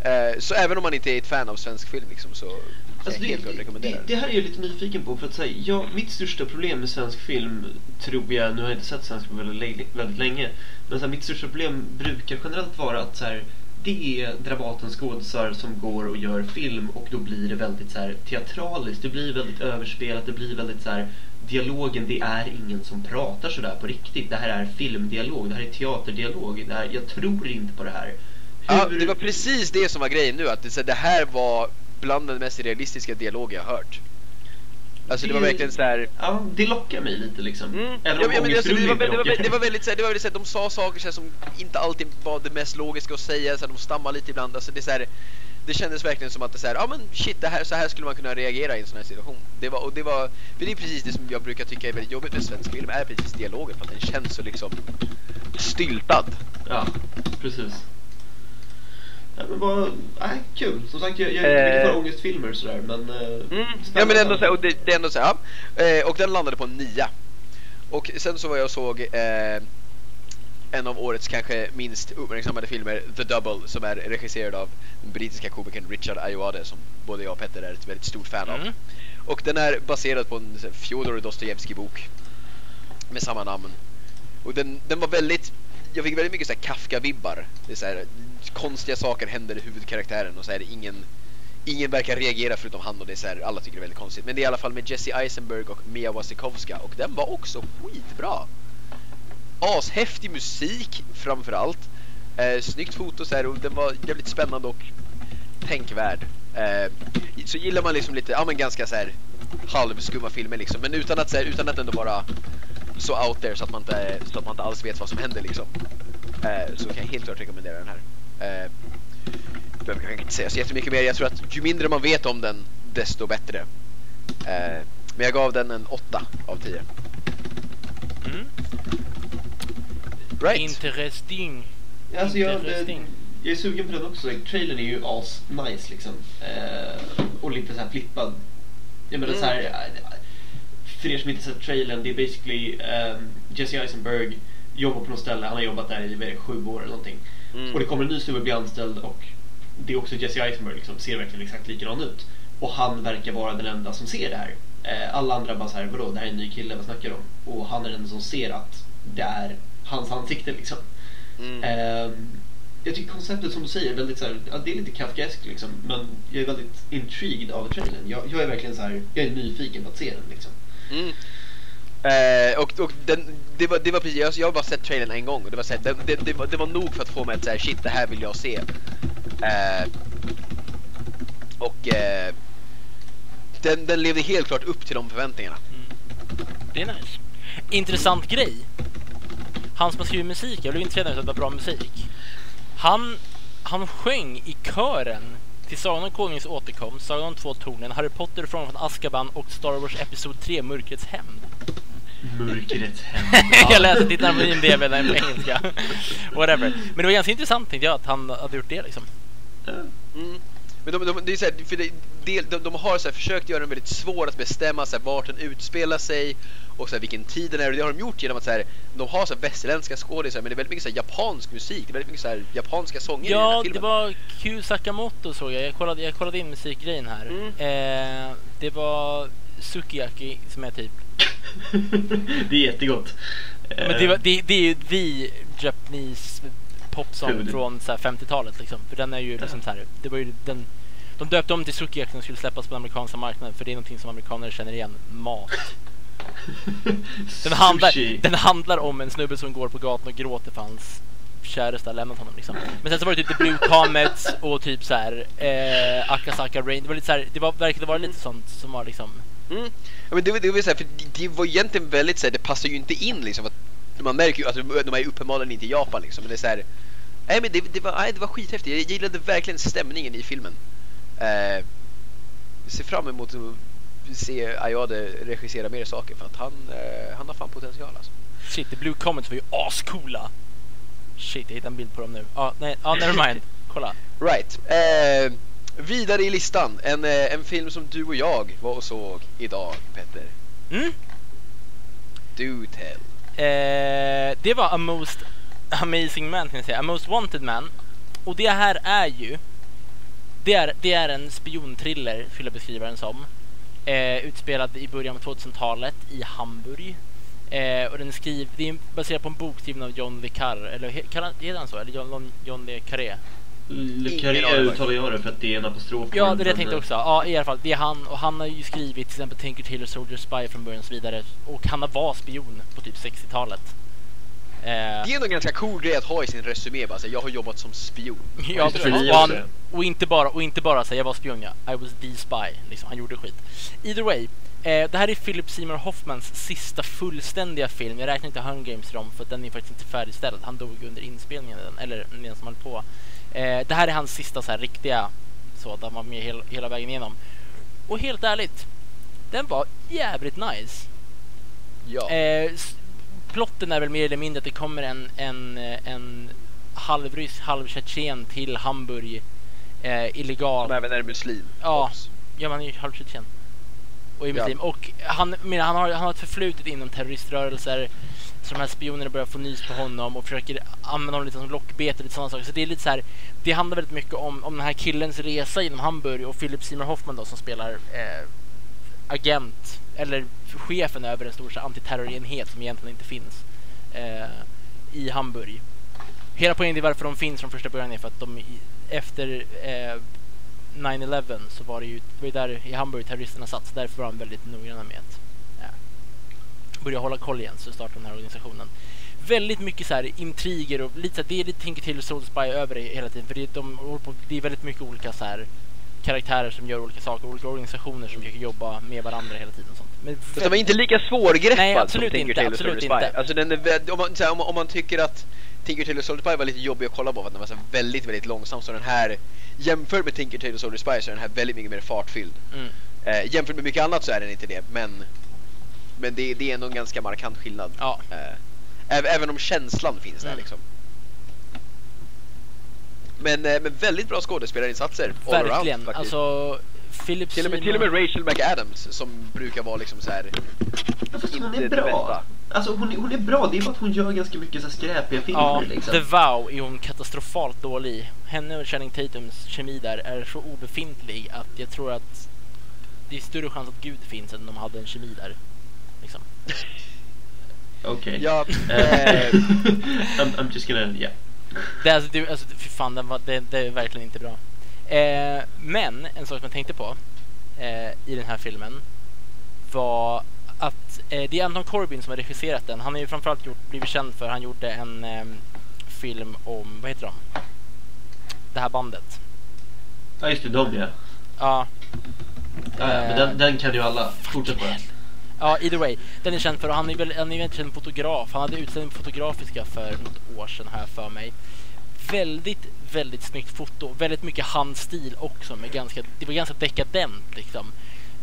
Eh, så även om man inte är ett fan av svensk film liksom, så Alltså det, det, det här är jag lite nyfiken på för att säga, ja, mitt största problem med svensk film tror jag, nu har jag inte sett svensk film väldigt, väldigt länge, men så här, mitt största problem brukar generellt vara att så här, det är Dramatens skådisar som går och gör film och då blir det väldigt så här, teatraliskt, det blir väldigt överspelat, det blir väldigt så här, dialogen, det är ingen som pratar sådär på riktigt. Det här är filmdialog, det här är teaterdialog, det här, jag tror inte på det här. Ja, Hur- det var precis det som var grejen nu. Att det, så, det här var bland den mest realistiska dialog jag har hört. Alltså det var Det- verkligen så här. Ja, det lockar mig lite liksom. Mm. Även Ja, om men, men, alltså, det, var, det, var, det var väldigt så här, det var väldigt så här, de sa saker så här, som inte alltid var det mest logiska att säga, så här, de stammar lite ibland. Alltså, det, är så här, det kändes verkligen som att det så här, ja men shit, det här, så här skulle man kunna reagera i en sån här situation. Det var, och det var, för det är precis det som jag brukar tycka är väldigt jobbigt med svensk film, är precis dialogen, för att den känns så liksom styltad. Ja, precis. Ja, men vad, nej, kul. Som sagt, jag, jag är inte Eh. mycket för ångestfilmer sådär, men... eh, Mm. Ja men ändå så och det, det är ändå så ja. Eh, Och den landade på en nia. Och sen så var jag och såg eh, en av årets kanske minst uppmärksammade filmer, The Double, som är regisserad av den brittiska komikern Richard Ayoade som både jag och Petter är ett väldigt stort fan av. Mm. Och den är baserad på en Fjodor Dostojevskij bok med samma namn. Och den, den var väldigt, jag fick väldigt mycket så här Kafka-vibbar. Det är så här, konstiga saker händer i huvudkaraktären och så är det ingen Ingen verkar reagera förutom han och det är så här, alla tycker det är väldigt konstigt. Men det är i alla fall med Jesse Eisenberg och Mia Wasikowska och den var också skitbra. Ashäftig musik framförallt. Eh, snyggt foto så här, och den var jävligt spännande och tänkvärd. Eh, så gillar man liksom lite, ja men ganska så här halvskumma filmer liksom. Men utan att, så här, utan att ändå vara så out there så att man inte, så att man inte alls vet vad som händer liksom. Eh, så kan jag helt klart rekommendera den här. Eh, behöver kanske inte säga så jättemycket mer. Jag tror att ju mindre man vet om den, desto bättre. Eh, men jag gav den en 8 av 10. Mm. Right. Interesting. Alltså jag, Interesting. jag är sugen på den också. Trailern är ju as nice liksom. Eh, och lite så här flippad. Jag menar Mm. så här, för er som inte sett trailern, det är basically ehm, Jesse Eisenberg jobbar på något ställe, han har jobbat där i det, sju år eller någonting. Mm. Och det kommer en ny snubbe bli anställd och det är också Jesse Eisenberg liksom, ser verkligen exakt likadan ut. Och han verkar vara den enda som ser det här. Eh, alla andra bara så här, vadå, det här är en ny kille, vad snackar du om? Och han är den som ser att det är hans ansikte liksom. Mm. Ehm, jag tycker konceptet som du säger, väldigt så här, ja, det är lite Kafkaeskt liksom, men jag är väldigt intrigued av trailern. Jag, jag är verkligen så här, jag är nyfiken på att se den liksom. Mm. Eh, och och den, det, var, det var precis, jag, jag har bara sett trailern en gång och det var, här, det, det, det, var, det var nog för att få mig att säga shit det här vill jag se. Eh, och eh, den, den levde helt klart upp till de förväntningarna. Mm. Det är nice. Intressant grej. Han som har skrivit musik, jag blev intresserad av att det var bra musik. Han, han sjöng i kören till Sagan om Konungens återkomst, Sagan om två tornen, Harry Potter från Azkaban och Star Wars Episod 3, Mörkrets hämnd. Mörkrets <laughs> jag läste tittar på IMDB på engelska. <laughs> Whatever. Men det var ganska intressant tänkte jag att han hade gjort det liksom. Men de, de, det är så här, för det, de, de har så här, försökt göra den väldigt svår att bestämma så här, vart den utspelar sig och så här, vilken tid den är. Och det har de gjort genom att så här, de har så här, västerländska skådisar men det är väldigt mycket så här, japansk musik. Det är väldigt mycket så här, japanska sånger i den här Ja, filmen. det var Q Sakamoto såg jag. Jag kollade, jag kollade in musikgrejen här. Mm. Eh, det var Sukiyaki som är typ... <laughs> det är jättegott. Men det, var, det, det är ju vi Japanese popsång från så här 50-talet liksom. För den är ju liksom så här, det var ju den... De döpte om till Sukiyaki som skulle släppas på den amerikanska marknaden för det är någonting som amerikaner känner igen. Mat. <laughs> Den handlar, den handlar om en snubbe som går på gatan och gråter för hans käresta lämnat honom liksom. Men sen så var det typ The Blue Comets och typ så här eh, Akasaka Rain. Det var lite så här, det var verkligen det var lite sånt som var liksom Mm. Ja, men det, var- det, var så här, för det, det var egentligen väldigt så här, det passar ju inte in liksom. Att, man märker ju att de är uppenbarligen inte i Japan liksom. Men det är så här, nej men det, det, var, nej, det var skithäftigt. Jag gillade verkligen stämningen i filmen. Eh, ser fram emot att se Ayade regissera mer saker för att han, eh, han har fan potential alltså. Shit, The Blue Comets var ju ascoola. Shit, jag hittade en bild på dem nu. Ja, nej, ja, never mind. Kolla. Right. Eh, vidare i listan. En, eh, en film som du och jag var och såg idag, Petter. Mm? Do tell. Eh, det var A Most Amazing Man, kan jag säga. A Most Wanted Man. Och det här är ju... Det är, det är en spionthriller, skulle jag beskriva den som. Eh, utspelad i början av 2000-talet i Hamburg. Eh, och den skriv, det är baserad på en bok skriven av John Le Carre, eller heter han så? Eller John, John Le Carré? Le Carré uttalar jag det för att det är en apostrof. Ja, det är det jag tänkte också. Ja, i alla fall. Det är han. Och han har ju skrivit till exempel Tinker Tailor Soldier Spy från början och så vidare. Och han var spion på typ 60-talet. Eh, Det är ändå en ganska cool grej att ha i sin resumé bara, så jag har jobbat som spion. ja, han, och inte bara, och inte bara säga jag var spion ja. I was the spy. Liksom, han gjorde skit. Either way. Eh, det här är Philip Seymour Hoffmans sista fullständiga film. Jag räknar inte Hunger Games dem för att den är faktiskt inte färdigställd. Han dog under inspelningen den, eller den som höll på. Eh, det här är hans sista så här riktiga så, där han var med hela, hela vägen igenom. Och helt ärligt, den var jävligt nice. Ja. Eh, plotten är väl mer eller mindre att det kommer en, en, eh, en halvryss, halvtjetjen till Hamburg eh, illegalt. Som även är muslim. Ja. Ja, man är ju halvtjetjen. Och är Ja. muslim. Och han, men han, har, han har ett förflutet inom terroriströrelser. Så de här spionerna börjar få nys på honom och försöker använda honom lite som lockbete lite sådana saker. Så det är lite så här, det handlar väldigt mycket om, om den här killens resa genom Hamburg och Philip Seymour Hoffman då som spelar eh, agent eller chefen över en stor antiterrorenhet som egentligen inte finns eh, i Hamburg. Hela poängen till varför de finns från första början är för att de efter eh, 9-11 så var det ju det var där i Hamburg terroristerna satt så därför var de väldigt noggranna med att ja, börja hålla koll igen så startade den här organisationen. Väldigt mycket så här intriger och lite så här, det är lite Tinker Tailor Soldier Spy över det hela tiden för det, de håller på, det är väldigt mycket olika så här karaktärer som gör olika saker, olika organisationer som försöker jobba med varandra hela tiden. Och sånt. Men Fast den var inte lika svårgreppad Nej, som absolut Tinker inte, Tailor absolut Soldier Spy. inte. Alltså den är, om, man, så här, om, om man tycker att Tinker Tailor Soldier Spy var lite jobbig att kolla på för att den var så här väldigt, väldigt långsam så den här jämfört med Tinker Tailor Soldier Spy så är den här väldigt mycket mer fartfylld. Mm. Eh, jämfört med mycket annat så är den inte det, men men det, det är ändå en ganska markant skillnad. Ja. Eh, äv- även om känslan finns där Mm. liksom. Men, eh, men väldigt bra skådespelarinsatser all around, Verkligen. faktiskt. Alltså, Philip till, och med, till och med Rachel McAdams som brukar vara liksom så här. Fast hon är bra. Alltså hon är, hon är bra, det är bara att hon gör ganska mycket så skräpiga filmer Ja, liksom. The Vow är hon katastrofalt dålig. Henne och Channing Tatums kemi där är så obefintlig att jag tror att det är större chans att Gud finns än om de hade en kemi där. Liksom. <laughs> Okej. Ja, Eh, eh, <laughs> I'm, I'm just gonna, yeah. Det alltså, det, alltså fy fan, den var, det, det är verkligen inte bra. Eh, men en sak som jag tänkte på eh, i den här filmen var att eh, det är Anton Corbijn som har regisserat den. Han har ju framförallt gjort, blivit känd för han gjorde en eh, film om, vad heter de? Det här bandet. Ja just det, de ja. Ja, ja, ja men den, den kan ju alla. Fortsätt bara. Ja, either way. Den är känd för, och han är väl han är väl en känd fotograf. Han hade utställning på Fotografiska för något år sedan här för mig. Väldigt, väldigt snyggt foto. Väldigt mycket handstil också. Med ganska, det var ganska dekadent liksom.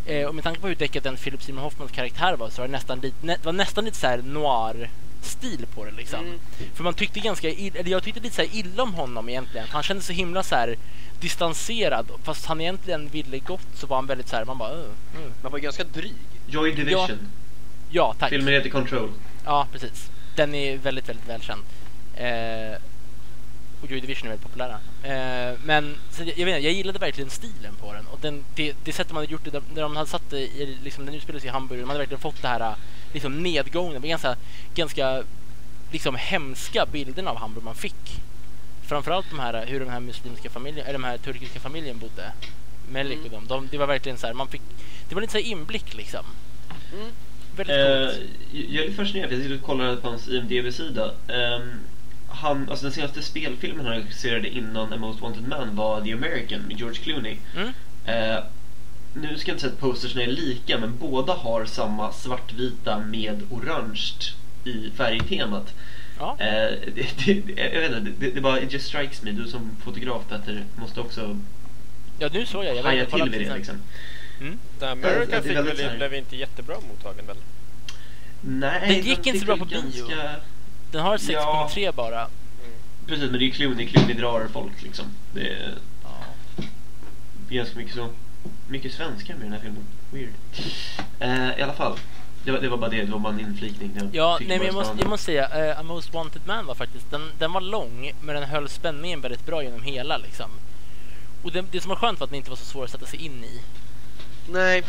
Eh, och med tanke på hur dekadent Philip Simon Hoffmans karaktär var så var det nästan lite, nä, var nästan lite så här noir stil på det liksom. Mm. För man tyckte ganska illa, eller jag tyckte lite så här illa om honom egentligen. Han kände så himla så här distanserad. Fast han egentligen ville gott så var han väldigt så här, man bara uh, uh. Man var ganska dryg. Joy Division. Ja, tack. Filmen heter Control. Ja, precis. Den är väldigt, väldigt välkänd. Eh, och Joy Division är väldigt populära. Eh, men så jag, jag vet inte, jag gillade verkligen stilen på den. Och den, det, det sättet man hade gjort det, där- när de hade satt det i, liksom, den utspelar sig i Hamburg, de hade verkligen fått det här liksom, nedgången, de ganska, ganska liksom, hemska bilderna av Hamburg man fick. Framförallt de här, hur den här muslimska familjen, eller den här turkiska familjen bodde. Melik och dem. De, det var verkligen så här, man fick, det var lite så här inblick liksom. Mm. Väldigt Eh, coolt. jag är lite fascinerad, för jag sitter och kollar på hans IMDB-sida. Ehm, han, alltså den senaste spelfilmen han regisserade innan A Most Wanted Man var The American med George Clooney. Mm. Eh, nu ska jag inte säga att posterserna är lika, men båda har samma svartvita med orange i färgtemat. Ja. Eh, det, det, jag vet inte, det, det bara, it just strikes me. Du som fotograf Petter måste också ja, nu såg jag. jag haja vet till inte, vid det liksom. Mm. The Ja, America det är fick väl, blev inte jättebra mottagen väl? Nej, Den gick fick inte så bra på bio. ganska- Den har 6.3 Ja. bara. Precis, men det är ju Clooney. Clooney drar folk liksom. Det är, Ja. det är ganska mycket så. Mycket svenska med den här filmen. Weird. Eh, I alla fall. Det var, det var bara det, det var bara en inflikning. Jag Ja, nej, men jag måste, jag måste säga, uh, A Most Wanted Man var faktiskt, den, den var lång, men den höll spänningen väldigt bra genom hela liksom. Och det, det som var skönt var att den inte var så svår att sätta sig in i. Nej,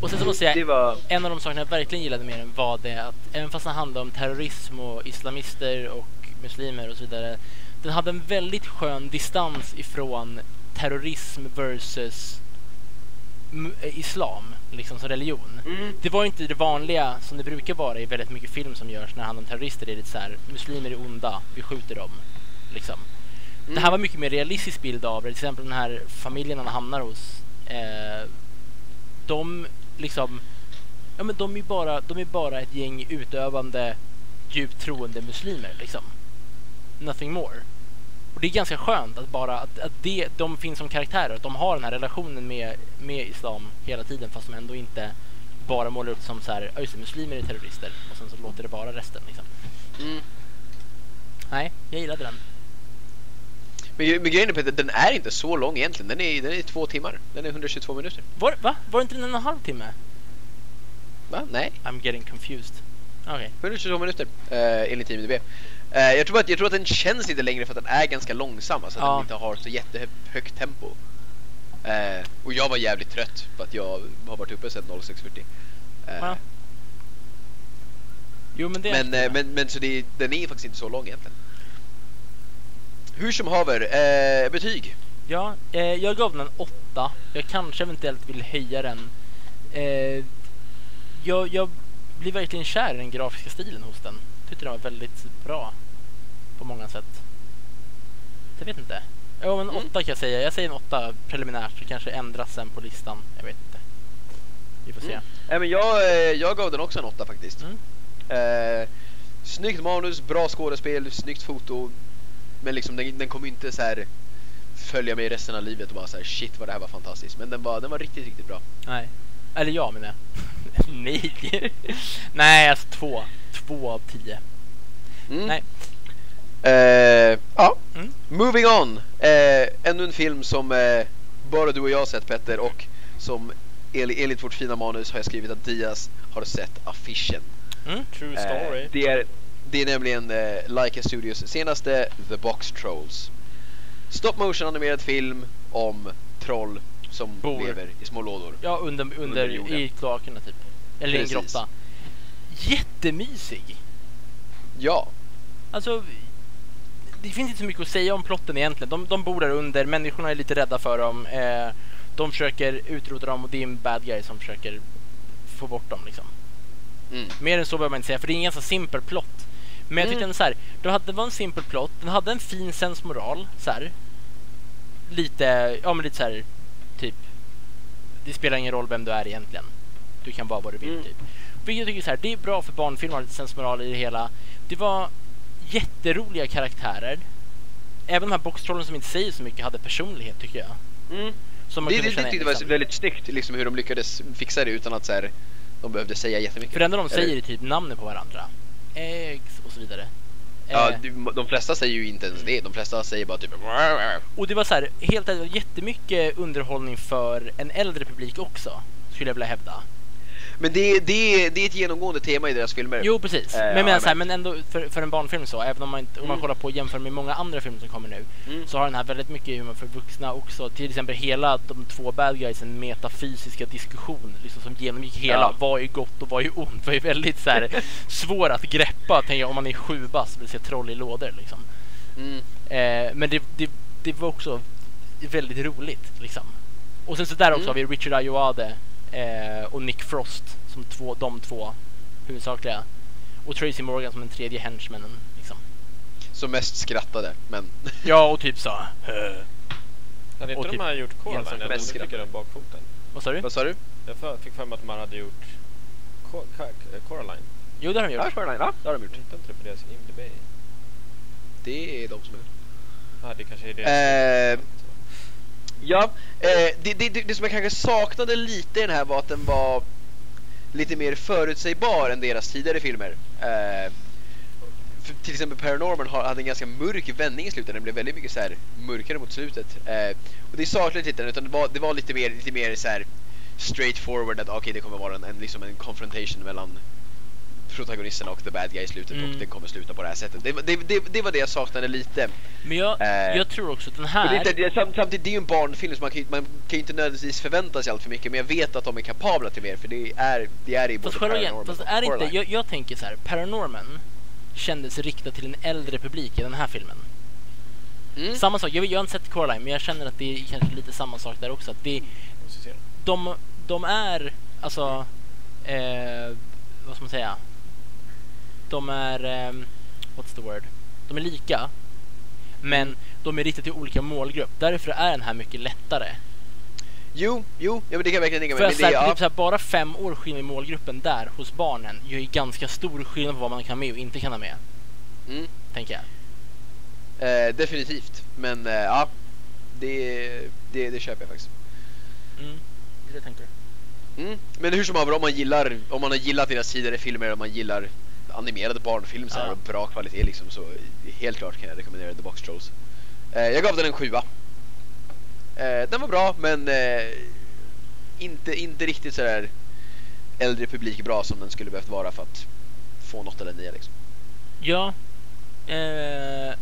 Och sen så måste jag det var... en av de sakerna jag verkligen gillade med den var det att även fast den handlade om terrorism och islamister och muslimer och så vidare. Den hade en väldigt skön distans ifrån terrorism versus islam, liksom som religion. Mm. Det var inte det vanliga som det brukar vara i väldigt mycket film som görs när det handlar om terrorister. Det är lite så här, muslimer är onda, vi skjuter dem. Liksom. Det här Mm. var mycket mer realistisk bild av det. Till exempel den här familjen han hamnar hos. Eh, de liksom, ja men de är bara, de är bara ett gäng utövande, djupt troende muslimer liksom. Nothing more. Och det är ganska skönt att bara att, att det, de finns som karaktärer, att de har den här relationen med, med islam hela tiden fast de ändå inte bara målar upp som så här, "Ja, just muslimer är terrorister och sen så låter det vara resten liksom. Mm. Nej, jag gillade den. Men, men grejen är Peter, den är inte så lång egentligen. Den är, den är två timmar. Den är 122 minuter. Var, va? Var inte den en halv timme? Va? Nej, I'm getting confused. Okej. 122 minuter eh, enligt IMDb. Eh, jag, tror att, jag tror att den känns lite längre för att den är ganska långsam. Alltså att Ja. den inte har så jättehögt tempo. Eh, och jag var jävligt trött för att jag har varit uppe sedan 06.40. Eh, Ja. Jo men det men, eh, men, men så det, den är faktiskt inte så lång egentligen. Hur som haver, betyg. Ja, jag gav den en åtta. Jag kanske eventuellt vill höja den. Jag, jag blir verkligen kär i den grafiska stilen hos den. Tyckte den var väldigt bra på många sätt. Jag vet inte. Ja, men Mm. åtta kan jag säga. Jag säger en åtta preliminärt. Det kanske ändras sen på listan. Jag vet inte. Vi får se. Mm. Nej, men jag, eh, jag gav den också en åtta faktiskt. Mm. Eh, snyggt manus, bra skådespel, snyggt foto. Men liksom den, den kommer inte så här följa mig resten av livet och bara så här shit vad det här var fantastiskt. Men den var, den var riktigt, riktigt bra. Nej. Eller ja menar jag. <laughs> Nej. Nej, alltså två. Två av tio. Mm. Nej. Eh, ja, Mm. moving on. Eh, ännu en film som eh, bara du och jag har sett Petter och som enligt, vårt fina manus har jag skrivit att Diaz har sett affischen. Mm. True Eh, story. det, är, det är nämligen eh, Leica Studios senaste The Box Trolls. Stop motion animerad film om troll som Bor. lever i små lådor. Ja, under, under, Under i kloakerna typ. Eller i en Precis. grotta. Jättemysig. Ja, Alltså, det finns inte så mycket att säga om plotten egentligen. De, de bor där under, människorna är lite rädda för dem. Eh, de försöker utrota dem och det är en bad guy som försöker få bort dem liksom. mm. Mer än så behöver man inte säga för det är en ganska simpel plott. Men jag tyckte Mm. den så här, hade, det var en simpel plott, den hade en fin sensmoral så här. Lite, ja men lite så här, typ. Det spelar ingen roll vem du är egentligen. Du kan vara vad du vill Mm. typ. Vilket jag tycker så här, det är bra för barnfilmer, lite sensmoral i det hela. Det var jätteroliga karaktärer. Även de här boxtrollen som inte säger så mycket hade personlighet tycker jag. Mm. Som man Det, det, det tyckte jag var liksom. väldigt snyggt liksom, hur de lyckades fixa det utan att så här, de behövde säga jättemycket. För det enda de säger är typ namnet på varandra. Eggs och så vidare. Ja, Eh, de flesta säger ju inte ens det. De flesta säger bara typ... och det var så här, helt ärligt, jättemycket underhållning för en äldre publik också, skulle jag vilja hävda. Men det, det, det är ett genomgående tema i deras filmer. Jo, precis. Eh, men, men, så här, men- ändå för, för en barnfilm så, även om man, inte, om man Mm. kollar på jämför med många andra filmer som kommer nu, Mm. så har den här väldigt mycket humor för vuxna också. Till exempel hela de två bad guysen metafysiska diskussion liksom, som genomgick hela Ja. vad är gott och vad är ont. var ju väldigt så här, <laughs> svår att greppa tänker jag, om man är sju bast och vill se troll i lådor. Liksom. Mm. Eh, men det, det, det var också väldigt roligt. Liksom. Och sen så där också Mm. har vi Richard Ayoade eh, och Nick Frost som två, de två huvudsakliga. Och Tracy Morgan som den tredje henchmanen. Liksom. Som mest skrattade, men... <laughs> Ja, och typ så. Hade Och inte typ de här gjort Coraline? Fick jag den bakfoten? Vad sa du? Vad sa du? Jag för- fick för mig att man hade gjort Coraline. Jo, det har de Ja, gjort. Caroline. Ja, det har de gjort. Inte på deras IMDB? Det är de som är... Ja, det kanske är det. Eh, Ja, eh, det, det, det, som jag kanske saknade lite i den här var att den var lite mer förutsägbar än deras tidigare filmer. Eh, för till exempel Paranorman hade en ganska mörk vändning i slutet, den blev väldigt mycket så här mörkare mot slutet. Eh, och det saknade lite utan det var, det var lite mer, lite mer så här straight forward att okej det kommer vara en, en, liksom en confrontation mellan protagonisterna och the bad guy i slutet Mm. och den kommer sluta på det här sättet. Det, var- det, det, det var det jag saknade lite. Men jag, Eh, jag tror också att den Och här... det, det, samt, samtidigt, det är ju en barnfilm så man kan, man kan ju inte nödvändigtvis förvänta sig allt för mycket men jag vet att de är kapabla till mer för det är, det är i både Fast Paranorman fast och är det inte, jag, jag tänker så här, Paranorman kändes riktad till en äldre publik i den här filmen. Mm. Samma sak, jag, jag har inte sett Coraline men jag känner att det är kanske lite samma sak där också. Att det, den. de, de är, alltså, eh, vad ska man säga? De är, eh, what's the word? De är lika, men de är riktade till olika målgrupp. Därför är den här mycket lättare. Jo, jo, ja, men det kan jag verkligen tänka För mig. att det, så här, ja, typ bara fem år skillnad i målgruppen där hos barnen gör ju ganska stor skillnad på vad man kan med och inte kan ha med. mm, Tänker jag. eh, definitivt. Men eh, ja, det, det, det köper jag faktiskt. Mm. Det tänker du. Mm. Men hur som haver, om man gillar, om man har gillat deras tidigare filmer, om man gillar animerade barnfilm så här, Ja. bra kvalitet liksom så helt klart kan jag rekommendera The Box Trolls. Eh, jag gav den en sjua. Eh, den var bra men eh, inte, inte riktigt så där äldre publik bra som den skulle behövt vara för att få något eller nia liksom. Ja. Eh,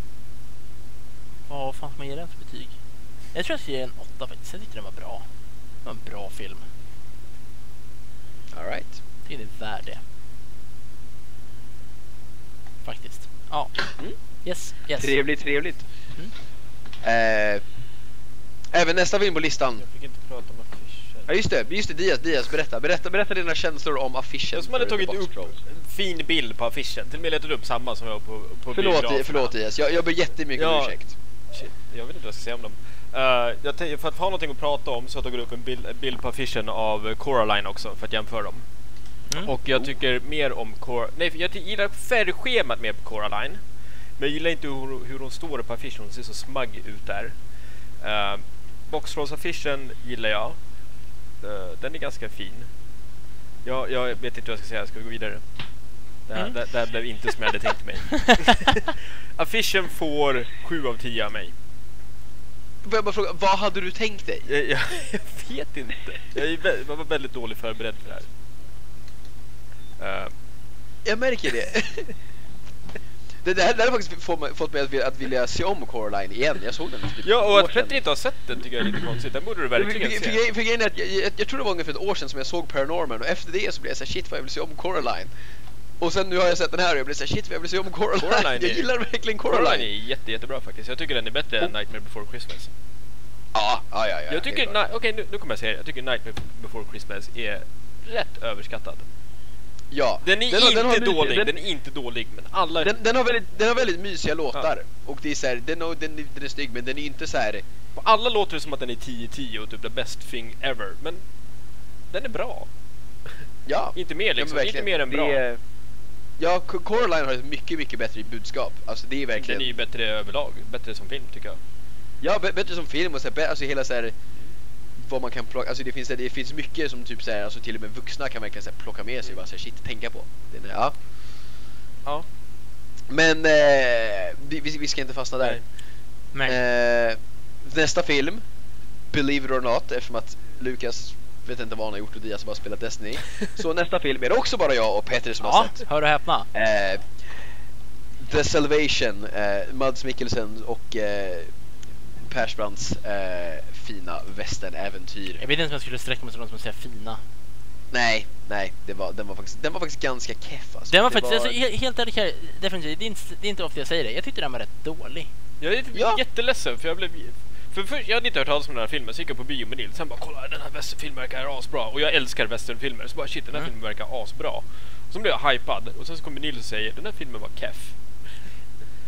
vad fan ska man ge den för betyg? Jag tror jag ska ge den åtta faktiskt. Jag tyckte den var bra. Det var en bra film. All right. Jag tycker det är värd det. Faktiskt. Ja. Mm. Yes, yes. Trevligt, trevligt. Mm. Eh, även nästa film på listan. Jag fick inte prata om affischen. Ja just det, just det Diaz, Diaz berätta, berätta, berätta dina känslor om affischen. Jag som hade tagit upp en fin bild på affischen. Till och med letat upp samma som jag på, på Förlåt, biograferna. förlåt Diaz, jag, jag ber jättemycket om Ja. ursäkt. Shit, jag vet inte vad jag ska säga om dem. Jag tänkte, för att ha någonting att prata om så har jag tagit upp en bild, en bild på affischen av Coraline också för att jämföra dem. Mm. Och jag tycker mer om Cor... Nej, jag gillar färgschemat med på Coraline. Men jag gillar inte hur, hur hon står på affischen. Hon ser så smagg ut där. Uh, Boxtrolls-affischen gillar jag. Eh, den är ganska fin. Jag, jag vet inte vad jag ska säga. Ska vi gå vidare? Det här, Mm. det, det här blev inte som jag hade tänkt mig. <laughs> affischen får 7 av 10 av mig. Får jag bara fråga, vad hade du tänkt dig? Jag, jag, <laughs> jag vet inte. Jag, är, jag var väldigt dåligt förberedd för det här. Eh, Jag märker det. <laughs> det, det, här, det här har faktiskt fått mig, fått mig att, vilja, att vilja se om Coraline igen. Jag såg den för typ ja, och att. Petter inte har sett den tycker jag är lite konstigt. Den borde du verkligen för, för, se. för grejen är att jag, jag, jag tror det var ungefär ett år sedan som jag såg Paranorman och efter det så blev jag såhär shit vad jag vill se om Coraline. Och sen nu har jag sett den här och jag blev såhär shit vad jag vill se om Coraline. Coraline <laughs> jag är- gillar verkligen Coraline Coraline. är jätte, jättebra faktiskt. Jag tycker den är bättre än Nightmare before Christmas. Ja, ja, ja. ja jag tycker, okej nu, nu kommer jag säga det. Jag tycker Nightmare before Christmas är rätt överskattad. Ja. Den är har- inte har mycket- dålig, den- den, är inte dålig. Men alla... Den, den, har väldigt, den har väldigt mysiga låtar. Och det är så här, den, har- den, den är snygg men den är inte så här. På alla låter det som att den är 10-10 och typ the best thing ever. Men den är bra. Ja. <laughs> Inte mer Ja, liksom. inte verkligen. mer än Det bra. är- Ja, Co- Coraline har ett mycket, mycket bättre budskap. Alltså det är verkligen... Den är ju bättre överlag. Bättre som film tycker jag. Ja, bä- bättre som film och så här, alltså hela så här vad man kan plocka, alltså det finns, det finns mycket som typ så här, alltså till och med vuxna kan verkligen så här, plocka med sig bara så här, shit, tänka på. Det är, ja. Ja. Men eh, vi, vi ska inte fastna där. Men, Eh, nästa film, Believe it or not, eftersom att Lukas vet inte vad han har gjort och Diaz har bara spelat Destiny. <laughs> Så nästa film är det också bara jag och Peter som har ja, sett. hör och häpna. Eh, The Salvation, eh, Mads Mikkelsen och eh, Persbrandts eh, fina västernäventyr. Jag vet inte om jag skulle sträcka mig så långt som att säga fina. Nej, nej, det var, den, var faktiskt, den var faktiskt ganska keff alltså. Den var Det faktiskt, alltså, he- helt ärligt, definitivt, det är, inte, det är inte ofta jag säger det. Jag tyckte den var rätt dålig. Jag är Ja. jätteledsen för jag blev... För först, jag hade inte hört talas om den här filmen, så gick jag på bio med Nils. Sen bara kolla den här västernfilmen verkar asbra. Och jag älskar westernfilmer. Så bara shit den här Mm. filmen verkar asbra. Och så blev jag hypad. Och sen så kommer Nils och säger den här filmen var keff.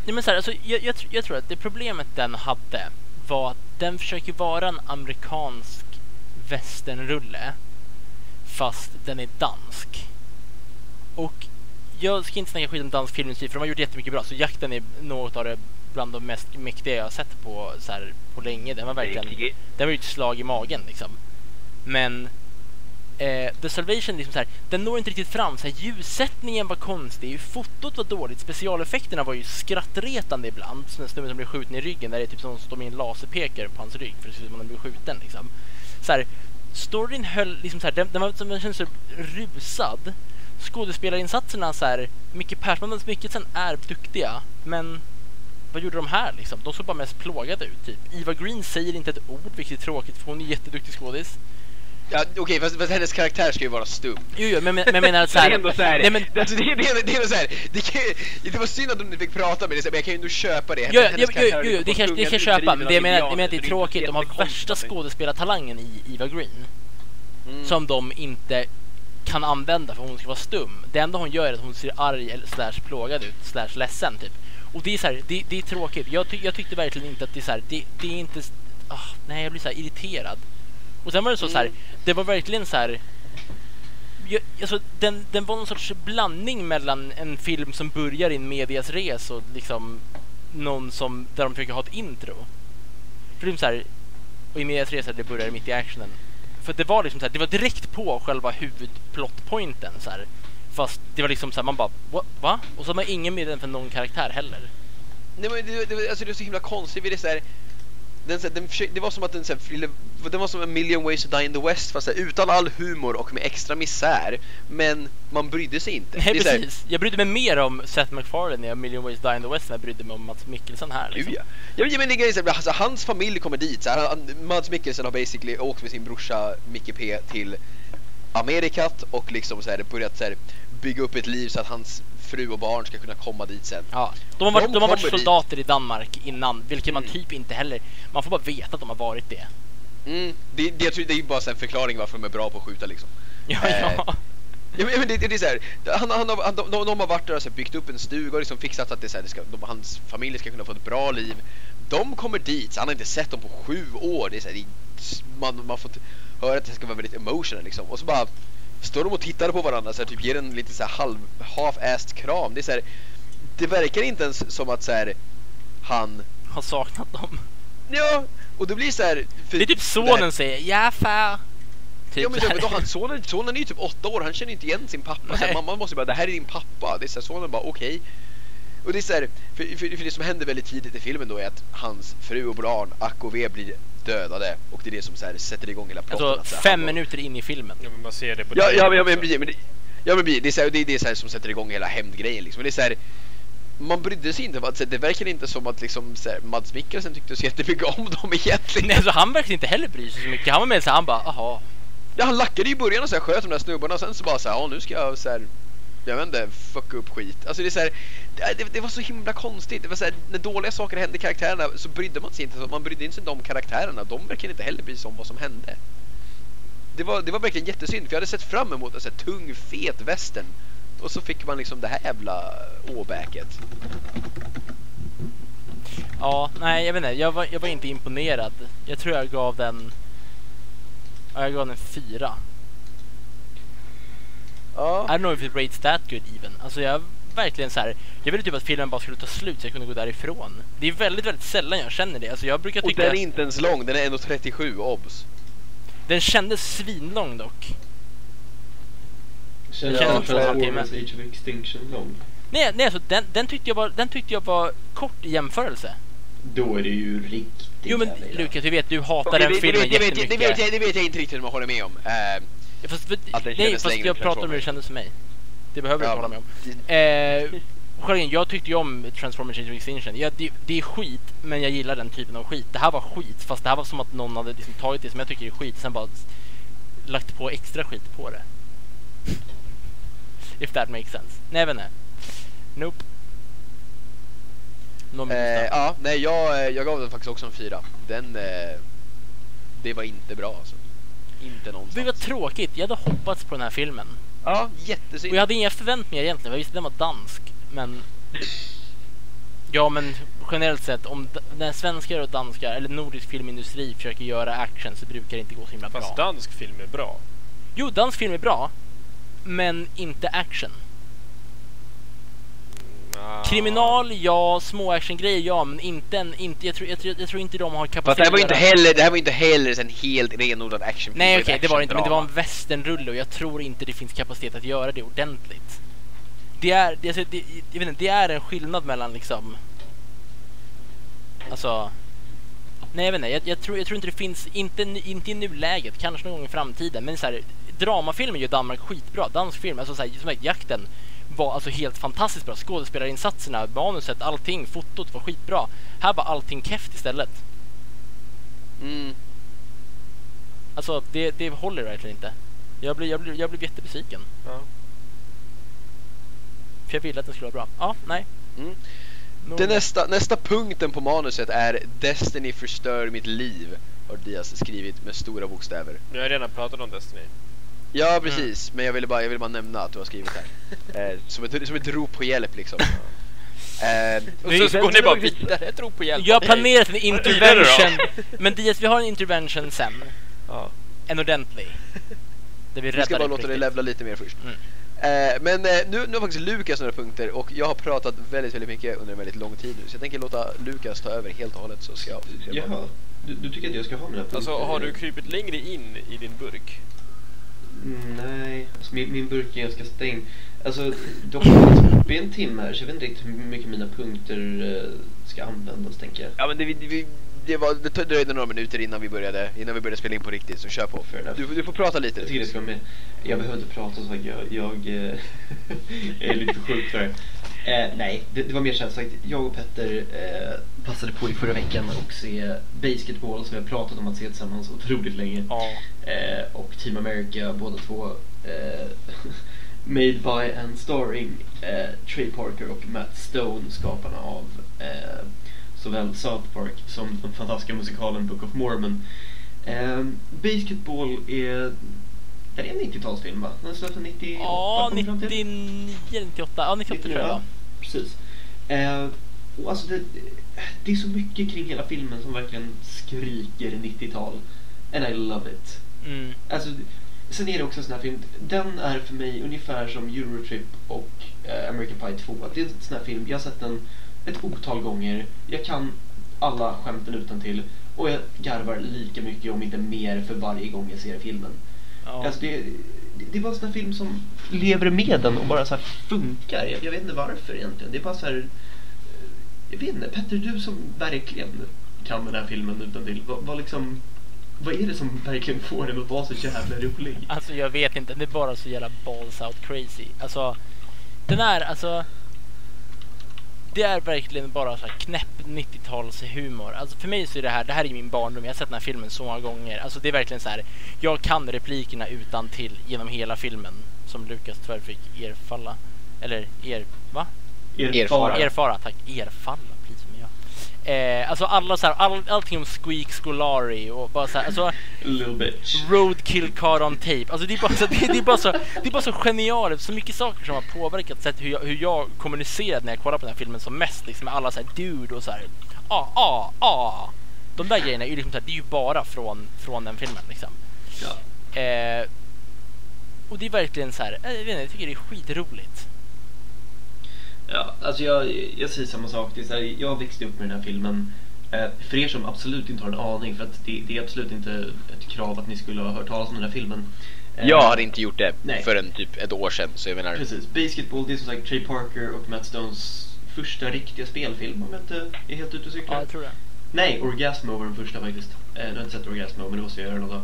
Nej, men så här, alltså, jag, jag, jag tror att det problemet den hade var att den försöker vara en amerikansk westernrulle fast den är dansk. Och jag ska inte snacka skit om dansk filmindustri för de har gjort jättemycket bra. Så jakten är något av det bland de mest mäktiga jag har sett på, så här, på länge. Den var verkligen det var ju ett slag i magen liksom. Men eh, The Salvation, liksom så här, den når inte riktigt fram. Så här, ljussättningen var konstig, fotot var dåligt, specialeffekterna var ju skrattretande ibland. Som den snubben som blir skjuten i ryggen, där det är typ som att stå med en laserpekare på hans rygg för det ser ut som att han blir skjuten. Liksom. Så här, storyn höll liksom så här, den, den, var, den kändes så rusad. Skådespelarinsatserna så här, Micke Persman och Mikkelsen är duktiga, men vad gjorde de här liksom? De såg bara mest plågade ut typ. Eva Green säger inte ett ord, vilket är tråkigt för hon är jätteduktig skådis. Ja, okej, fast, fast hennes karaktär ska ju vara stum. Jo, jo, men, men men jag menar att så det är ändå så här, Nej, men, <laughs> alltså, det, är- det, är- det är så här, det, kan, det var synd att de inte fick prata med det, men jag kan ju ändå köpa det. Jo, jo, Hennes jo, jo, är jo, det kan, det kan jag köpa, men det jag menar, jag idealer, menar att det är tråkigt. De har värsta det- skådespelartalangen i Eva Green. Mm. Som de inte kan använda för hon ska vara stum. Det enda hon gör är att hon ser arg eller slash plågad ut, slash ledsen typ. Och det är så här, det, det är tråkigt. Jag, ty, jag tyckte verkligen inte att det är så här, det, det är inte... Ah, nej, jag blir så här irriterad. Och sen var det så, så här, Mm. det var verkligen så här... Jag, alltså, den, den var någon sorts blandning mellan en film som börjar i en medias res och liksom någon som, där de försöker ha ett intro. För det är så här, och i medias res det börjar mitt i actionen. För det var liksom så här, det var direkt på själva huvudplottpointen så här. Fast det var liksom så här, man bara, "What? va? Och så har man ingen med den för någon karaktär heller. Nej men det, det, alltså det är så himla konstigt det så här, den, den det var som att den så här, var som en million ways to die in the west fast här, utan all humor och med extra misär. Men man brydde sig inte. Nej precis. Jag brydde mig mer om Seth MacFarlane i A Million Ways to Die in the West än jag brydde mig om Mats Mikkelsen här. Liksom. Ja. Ja, men det är grejen, så här, alltså, hans familj kommer dit. Så här, Mads Mikkelsen har basically åkt med sin brorsa Micke P till Amerikat och liksom så här, börjat så här, bygga upp ett liv så att hans fru och barn ska kunna komma dit sen. Ja, de har varit, De de har varit kommer dit. soldater i Danmark innan, vilket man Mm. typ inte heller... Man får bara veta att de har varit det. Mm, det, det, jag tror det är ju bara en förklaring varför de är bra på att skjuta liksom. Ja, Eh, ja. Ja, men det, det, är så här, han, han, han, de, de, de har varit där och så här, byggt upp en stuga och liksom fixat att det, så här, det ska, de, hans familj ska kunna få ett bra liv. De kommer dit, så han har inte sett dem på sju år. Det är så här, det, man, man fått höra att det ska vara väldigt emotional liksom. Och så bara står de och tittar på varandra så här, typ ger en lite så här halv half-assed kram. Det är så här, det verkar inte ens som att så här, han Har saknat dem. Ja, och det blir så här. för- Det är typ sonen här- säger ja far. Typ ja men så då, han, sonen, sonen är ju typ åtta år, han känner inte igen sin pappa. Så här, mamman måste bara, det här är din pappa. Det är så här, sonen bara, okej. Och det är så här, för, för, för det som händer väldigt tidigt i filmen då är att hans fru och barn, Ack och V, blir dödade. Och det är det som så här, sätter igång hela plotten. Alltså fem minuter in i filmen. Ja, men man ser det på Ja, ja, men, ja, men, men, det, ja, men det är så här, det, det är så här som sätter igång hela hämndgrejen liksom. Det är så här, man brydde sig inte, så här, det verkar inte som att liksom, så här, Mads Mikkelsen tyckte så jättemycket om dem <laughs> egentligen. Nej, alltså han verkar inte heller bry sig så mycket. Han var med så här, han bara, aha. Ja, han lackade ju i början och så här, sköt de där snubbarna och sen så bara så här, ja nu ska jag så här, jag vet inte, fucka upp skit. Alltså det är så här, det, det, det var så himla konstigt. Det var så här, när dåliga saker hände i karaktärerna så brydde man sig inte. Man brydde inte sig om karaktärerna. De verkar inte heller bry sig om vad som hände. Det var, det var verkligen jättesynd för jag hade sett fram emot en så här, tung, fet västern. Och så fick man liksom det här jävla åbäket. Ja, nej jag vet inte. Jag var, jag var inte imponerad. Jag tror jag gav den... Ja, jag gav den fyra. Ja. I don't know if it rates that good even. Alltså jag verkligen så här. Jag ville typ att filmen bara skulle ta slut så jag kunde gå därifrån. Det är väldigt, väldigt sällan jag känner det. Alltså jag brukar Och tycka... den är inte ens lång, den är 1.37 obs. Den kändes svinlång dock. Känner känns jag som två och en Age of Extinction lång? Nej, nej alltså, den, den, tyckte jag var, den tyckte jag var kort i jämförelse. Då är det ju riktigt Jo men. Lukas, du vet, du hatar Det, den det, filmen det, vet, jag- jättemycket. det, vet jag, det vet jag inte riktigt om jag håller med om. Eh, Ja, Fast, nej, fast jag pratar om hur det kändes för mig. Det behöver du Ja, inte hålla med om. <laughs> Eh, själv, jag tyckte ju om Transformers Age of Extinction. Ja, det, det är skit, men jag gillar den typen av skit. Det här var skit, fast det här var som att någon hade liksom tagit det som jag tycker är skit, sen bara lagt på extra skit på det. <laughs> If that makes sense. Nej, inte. Nope. Någon eh, ja, nej, jag, eh, jag gav den faktiskt också en fyra. Den, eh, det var inte bra alltså. Inte Det var någonstans. tråkigt. Jag hade hoppats på den här filmen. Ja, Och jättesynd. jag hade inga förväntningar egentligen. Jag visste att den var dansk. Men... Ja, men generellt sett, om när svenskar och danskar, eller nordisk filmindustri försöker göra action så brukar det inte gå så himla Fast bra. dansk film är bra. Jo, dansk film är bra. Men inte action. Kriminal, ja. Små actiongrejer, ja. Men inte en... Inte, jag, tror, jag, tror, jag tror inte de har kapacitet Fast det här var inte heller, det här var inte heller en helt renodlad actionfilm. Nej okej, ett det var det inte. Men det var en westernrulle och jag tror inte det finns kapacitet att göra det ordentligt. Det är, det, alltså, det, jag vet inte, det är en skillnad mellan liksom... Alltså... Nej jag vet inte, jag, jag, tror, jag tror inte det finns, inte, inte i nuläget, kanske någon gång i framtiden, men så här, dramafilmer gör Danmark skitbra. Dansk film, alltså så här, som sagt, jakten var alltså helt fantastiskt bra. Skådespelarinsatserna, manuset, allting, fotot var skitbra. Här var allting keft istället. Mm. Alltså det, det håller verkligen inte. Jag blir, jag blir, jag blir jättebesviken. Ja. För jag ville att den skulle vara bra. Ja, nej. Mm. Det. nästa, nästa punkten på manuset är Destiny förstör mitt liv. Har Diaz skrivit med stora bokstäver. Jag har redan pratat om Destiny. Ja precis, men jag ville, bara, jag ville bara nämna att du har skrivit här. eh, som, ett, som ett rop på hjälp liksom. Eh, Och så, så går ni bara vidare. Jag tror på hjälp. Jag har planerat en intervention. Men Diaz, vi har en intervention sen. Ja. En ordentlig. Där vi vi ska bara låta dig levla lite mer först. Mm. Eh, men eh, nu, nu har faktiskt Lukas några punkter och jag har pratat väldigt, väldigt mycket under en väldigt lång tid nu. Så jag tänker låta Lukas ta över helt och hållet så ska jag... ska jag bara- Jaha, du, du tycker att jag ska ha mina punkter? Alltså har du krypit längre in i din burk? Mm, Nej, alltså min, min burk är ganska stängd. Alltså, dock jag uppe i en timme här så jag vet inte riktigt hur mycket mina punkter eh, ska användas tänker jag. Ja men det, vi, det, var, det dröjde några minuter innan vi började, innan vi började spela in på riktigt så kör på. Du, du får prata lite. Jag tycker det ska vara med. Jag behöver inte prata så jag, jag, eh, <laughs> är lite sjuk för det. Eh, nej, det, det var mer så här sagt. Jag och Petter eh, passade på i förra veckan och se Basketball som vi har pratat om att se tillsammans otroligt länge. Ja. Eh, och Team America båda två. Eh, <laughs> made by and starring eh, Trey Parker och Matt Stone, skaparna av eh, såväl South Park som den fantastiska musikalen Book of Mormon. Basketball är det är en 90-talsfilm va? Den släpptes 98? Ja, kom den fram till? 99 eller 98. Ja, 98 tror jag det Ja, precis. Eh, och alltså det, det är så mycket kring hela filmen som verkligen skriker 90-tal. And I love it. Mm. Alltså, sen är det också en sån här film, den är för mig ungefär som Eurotrip och eh, American Pie 2. Att Det är en sån här film, jag har sett den ett otal gånger, jag kan alla skämten utan till och jag garvar lika mycket om inte mer för varje gång jag ser filmen. Ja. Alltså det, det, är bara en sån här film som lever med den och bara så här funkar. Jag, jag vet inte varför egentligen. Det är bara så här. eh, Jag vet inte, Petter du som verkligen kan den här filmen utan till. Vad, vad liksom vad är det som verkligen får den att vara så jävla rolig? Alltså jag vet inte, det är bara så jävla balls out crazy. Alltså, den är alltså... Det är verkligen bara så här knäpp 90-tals humor. Alltså för mig så är det här, det här är min barndom. Jag har sett den här filmen så många gånger. Alltså det är verkligen så här. Jag kan replikerna utan till genom hela filmen. Som Lukas tyvärr fick erfalla. Eller er, va? Erfara. Erfara, tack. Erfalla. Eh, alltså alla så här, all, allting om Squeak Scolari och bara så här, alltså Little bitch. Roadkill card on tape. Alltså det är bara så, det, det är bara så, det är bara så genialiskt. Så mycket saker som har påverkat sätt hur jag, hur jag kommunicerat när jag kollar på den här filmen som mest. Liksom med alla så här dude och så här. Ah, ah, ah. De där grejerna är ju liksom så här, det är ju bara från, från den filmen liksom. Ja. Eh, och det är verkligen så här, eh, jag vet inte, jag tycker det är skitroligt. Ja, alltså jag, jag säger samma sak. Det är så här, jag växte upp med den här filmen. Eh, för er som absolut inte har en aning, för att det, det är absolut inte ett krav att ni skulle ha hört talas om den här filmen. Eh, Jag hade inte gjort det Nej. förrän typ ett år sedan, så jag menar... Precis. Basketball, det är som sagt Trey Parker och Matt Stones första riktiga spelfilm om jag inte är helt ute och cyklar. Ja, jag tror det. Nej, Orgasmo var den första faktiskt. Eh, jag har inte sett Orgasmo, men det måste jag göra någon dag.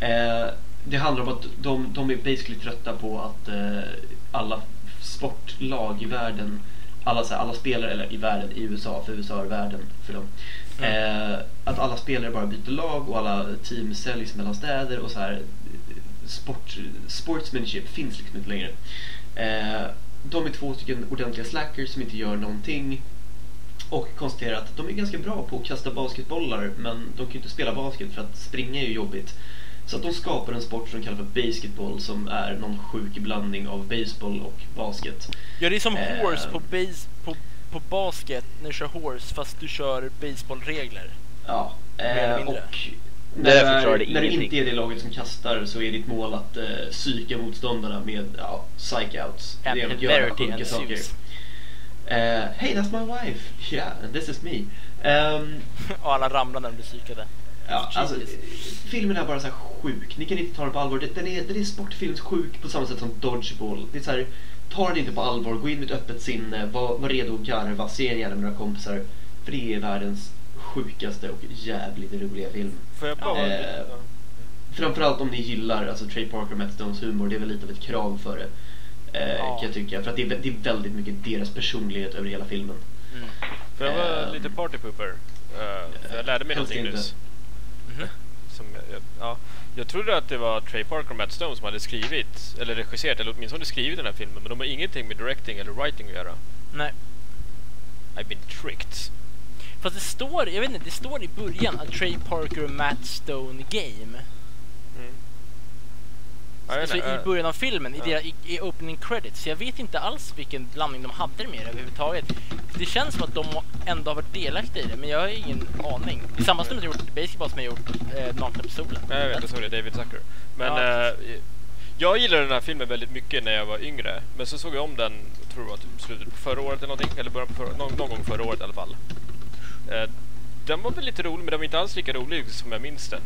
Eh, det handlar om att de, de är basically trötta på att eh, alla sportlag i världen, alla, så här, alla spelare, eller i världen, i USA, för USA är världen för dem. Eh, att alla spelare bara byter lag och alla team säljs mellan städer och så här. Sport, sportsmanship finns liksom inte längre. Eh, de är två stycken ordentliga slackers som inte gör någonting och konstaterar att de är ganska bra på att kasta basketbollar men de kan ju inte spela basket för att springa är ju jobbigt. Så att de skapar en sport som kallas för basketball som är någon sjuk blandning av baseball och basket. Ja, det är som Eh. horse på, base, på, på basket när du kör horse fast du kör baseballregler. Ja, eh, och när, är- när det inte är det laget som kastar så är ditt mål att eh, psyka motståndarna med ja, psych-outs. Det är att göra sjuka saker. Zeus. Eh, hey, that's my wife! Yeah, and this is me. Ehm, <laughs> Och alla ramlar när de blir psykade. Ja, alltså, Jesus. filmen är bara så här sjuk. Ni kan inte ta den på allvar. Den- är, den är sportfilmssjuk på samma sätt som Dodgeball. Det är så här, ta den inte på allvar. Gå in med ett öppet sinne. Var, var redo att garva. Se den gärna med några kompisar. För det är världens sjukaste och jävligt roliga film. Får jag bara... Eh. Framförallt om ni gillar alltså, Trey Parker och Matt Stones humor. Det är väl lite av ett krav för det. Eh, Ja. Kan jag tycka. För att det är, det är väldigt mycket deras personlighet över hela filmen. Mm. Får jag vara ehm, lite partypooper? Uh, jag lärde mig någonting inte. nyss. Mhm. Som jag, jag, ja, jag trodde att det var Trey Parker och Matt Stone som hade skrivit, eller regisserat, eller åtminstone skrivit den här filmen. Men de har ingenting med directing eller writing att göra. Nej. I've been tricked. Fast det står, jag vet inte, det står i början att Trey Parker och Matt Stone game. Mm. Ja, jag vet Alltså i början av filmen, i, deras, i, i opening credits. Så jag vet inte alls vilken blandning de hade med det överhuvudtaget. Det känns som att de ändå har varit delaktiga i det, men jag har ingen aning. Det är samma som har gjort Basketball som har gjort eh, Nakna Pistolen. Ja, jag vet, jag såg det. David Zucker. Men Ja, eh, jag gillade den här filmen väldigt mycket när jag var yngre. Men så såg jag om den, jag tror var typ slutet på förra året eller någonting. Eller början på förra, någon, någon gång förra året i alla fall. Eh, den var väl lite rolig, men den var inte alls lika rolig som jag minns den.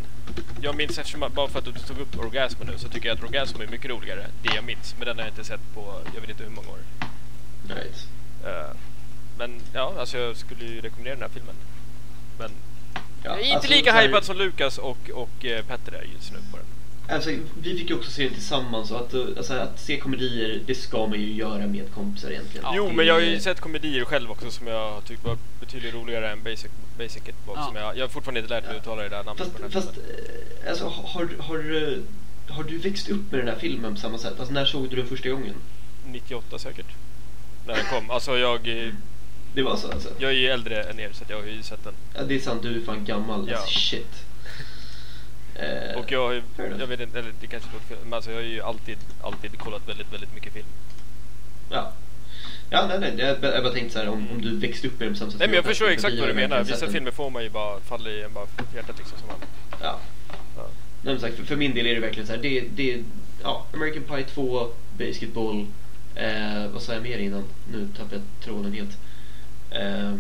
Jag minns, eftersom, att- bara för att du tog upp Orgasmo nu, så tycker jag att Orgasmo är mycket roligare. Det jag minns. Men den har jag inte sett på, jag vet inte hur många år. Right. Eh, men ja, alltså jag skulle ju rekommendera den här filmen. Men Ja, jag är inte alltså, lika hypad som Lukas och, och eh, Petter är just nu på den. Alltså, vi fick ju också se den tillsammans och att, uh, alltså, att se komedier, det ska man ju göra med kompisar egentligen. Ja, jo, Det men jag har ju är- sett komedier själv också som jag har tyckt var betydligt roligare än Basic, Basic Hitbox. Ja. Som jag, jag har fortfarande inte lärt mig att uttala det där namnet Fast, på den här fast filmen. eh, alltså, har, har, eh, har du växt upp med den här filmen på samma sätt? Alltså, när såg du den första gången? 98 säkert. När den kom. Alltså jag, eh, Det var så alltså? jag är ju äldre än er så att jag har ju sett den. Ja, det är sant, du är fan gammal. Ja. Alltså, shit. Eh, Och jag har ju, jag vet inte, eller det kanske låter men alltså jag har ju alltid, alltid kollat väldigt, väldigt mycket film. Ja. Ja, nej, nej. Jag, jag bara tänkte så här, om, om du växte upp med samma sätt Nej men jag förstår för exakt vad du menar. Vissa filmer får man ju bara falla i en bara för hjärtat liksom. Som man, Ja. ja. Nej, men sagt, för, för min del är det verkligen så här, det, det ja, American Pie 2, Basketball, eh, vad sa jag mer innan? Nu tappade jag tråden helt. Eh,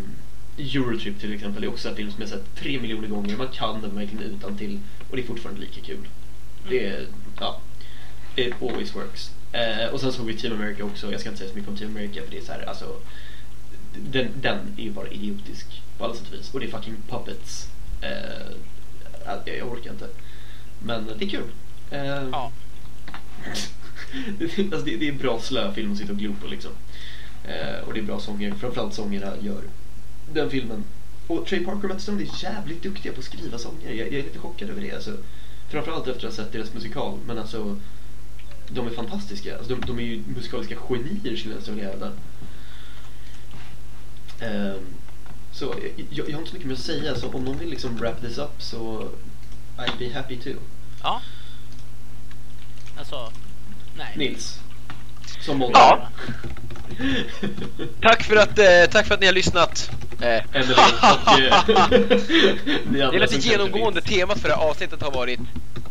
Eurotrip till exempel är också en film som jag sett tre miljoner gånger. Man kan den verkligen utan till och det är fortfarande lika kul. Det är, ja, it always works. Eh, och sen såg vi Team America också. Jag ska inte säga så mycket om Team America för det är så här, alltså den, den är ju bara idiotisk på alla sätt och vis. Och det är fucking puppets. Eh, jag, jag orkar inte. Men det är kul. Eh, Ja. det, <laughs> alltså det, det är bra slö film att sitta och glo på liksom. Eh, och det är bra sånger. Framförallt sångerna gör den filmen. Och Trey Parker och Matt Stone är jävligt duktiga på att skriva sånger. Jag, jag är lite chockad över det. Alltså, framförallt efter att ha sett deras musikal. Men alltså, de är fantastiska. Alltså, de, de är ju musikaliska genier skulle jag vilja hävda. Ehm, så jag, jag, jag har inte så mycket mer att säga. Så om någon vill liksom wrap this up så I'd be happy to. Ja. Alltså, nej. Nils. Som många. Ja. <laughs> Tack för att, eh, tack för att ni har lyssnat. Eh, <laughs> eh, det är lite genomgående temat för det här avsnittet har varit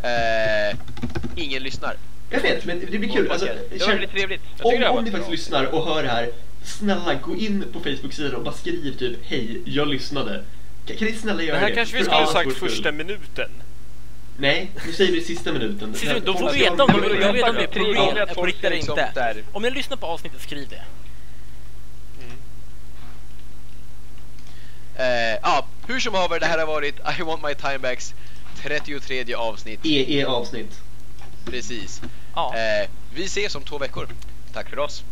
eh, ingen lyssnar. Jag vet, men det blir kul. Alltså, det var väldigt trevligt. Om det här var om ni bra. faktiskt lyssnar och hör det här, snälla gå in på Facebook-sidan och bara skriv typ Hej, jag lyssnade. Kan, kan ni snälla göra Det det? här kanske vi skulle ha sagt första minuten. Nej, nu säger vi sista minuten. Sista minuten, då får vi veta om det är tre på, riktigt eller inte. Om ni lyssnar på avsnittet, skriv det. Eh, ja, hur som haver, det här har varit I want my time backs 33 avsnitt. EE-avsnitt. Precis. Ja. Eh, vi ses om två veckor. Tack för oss.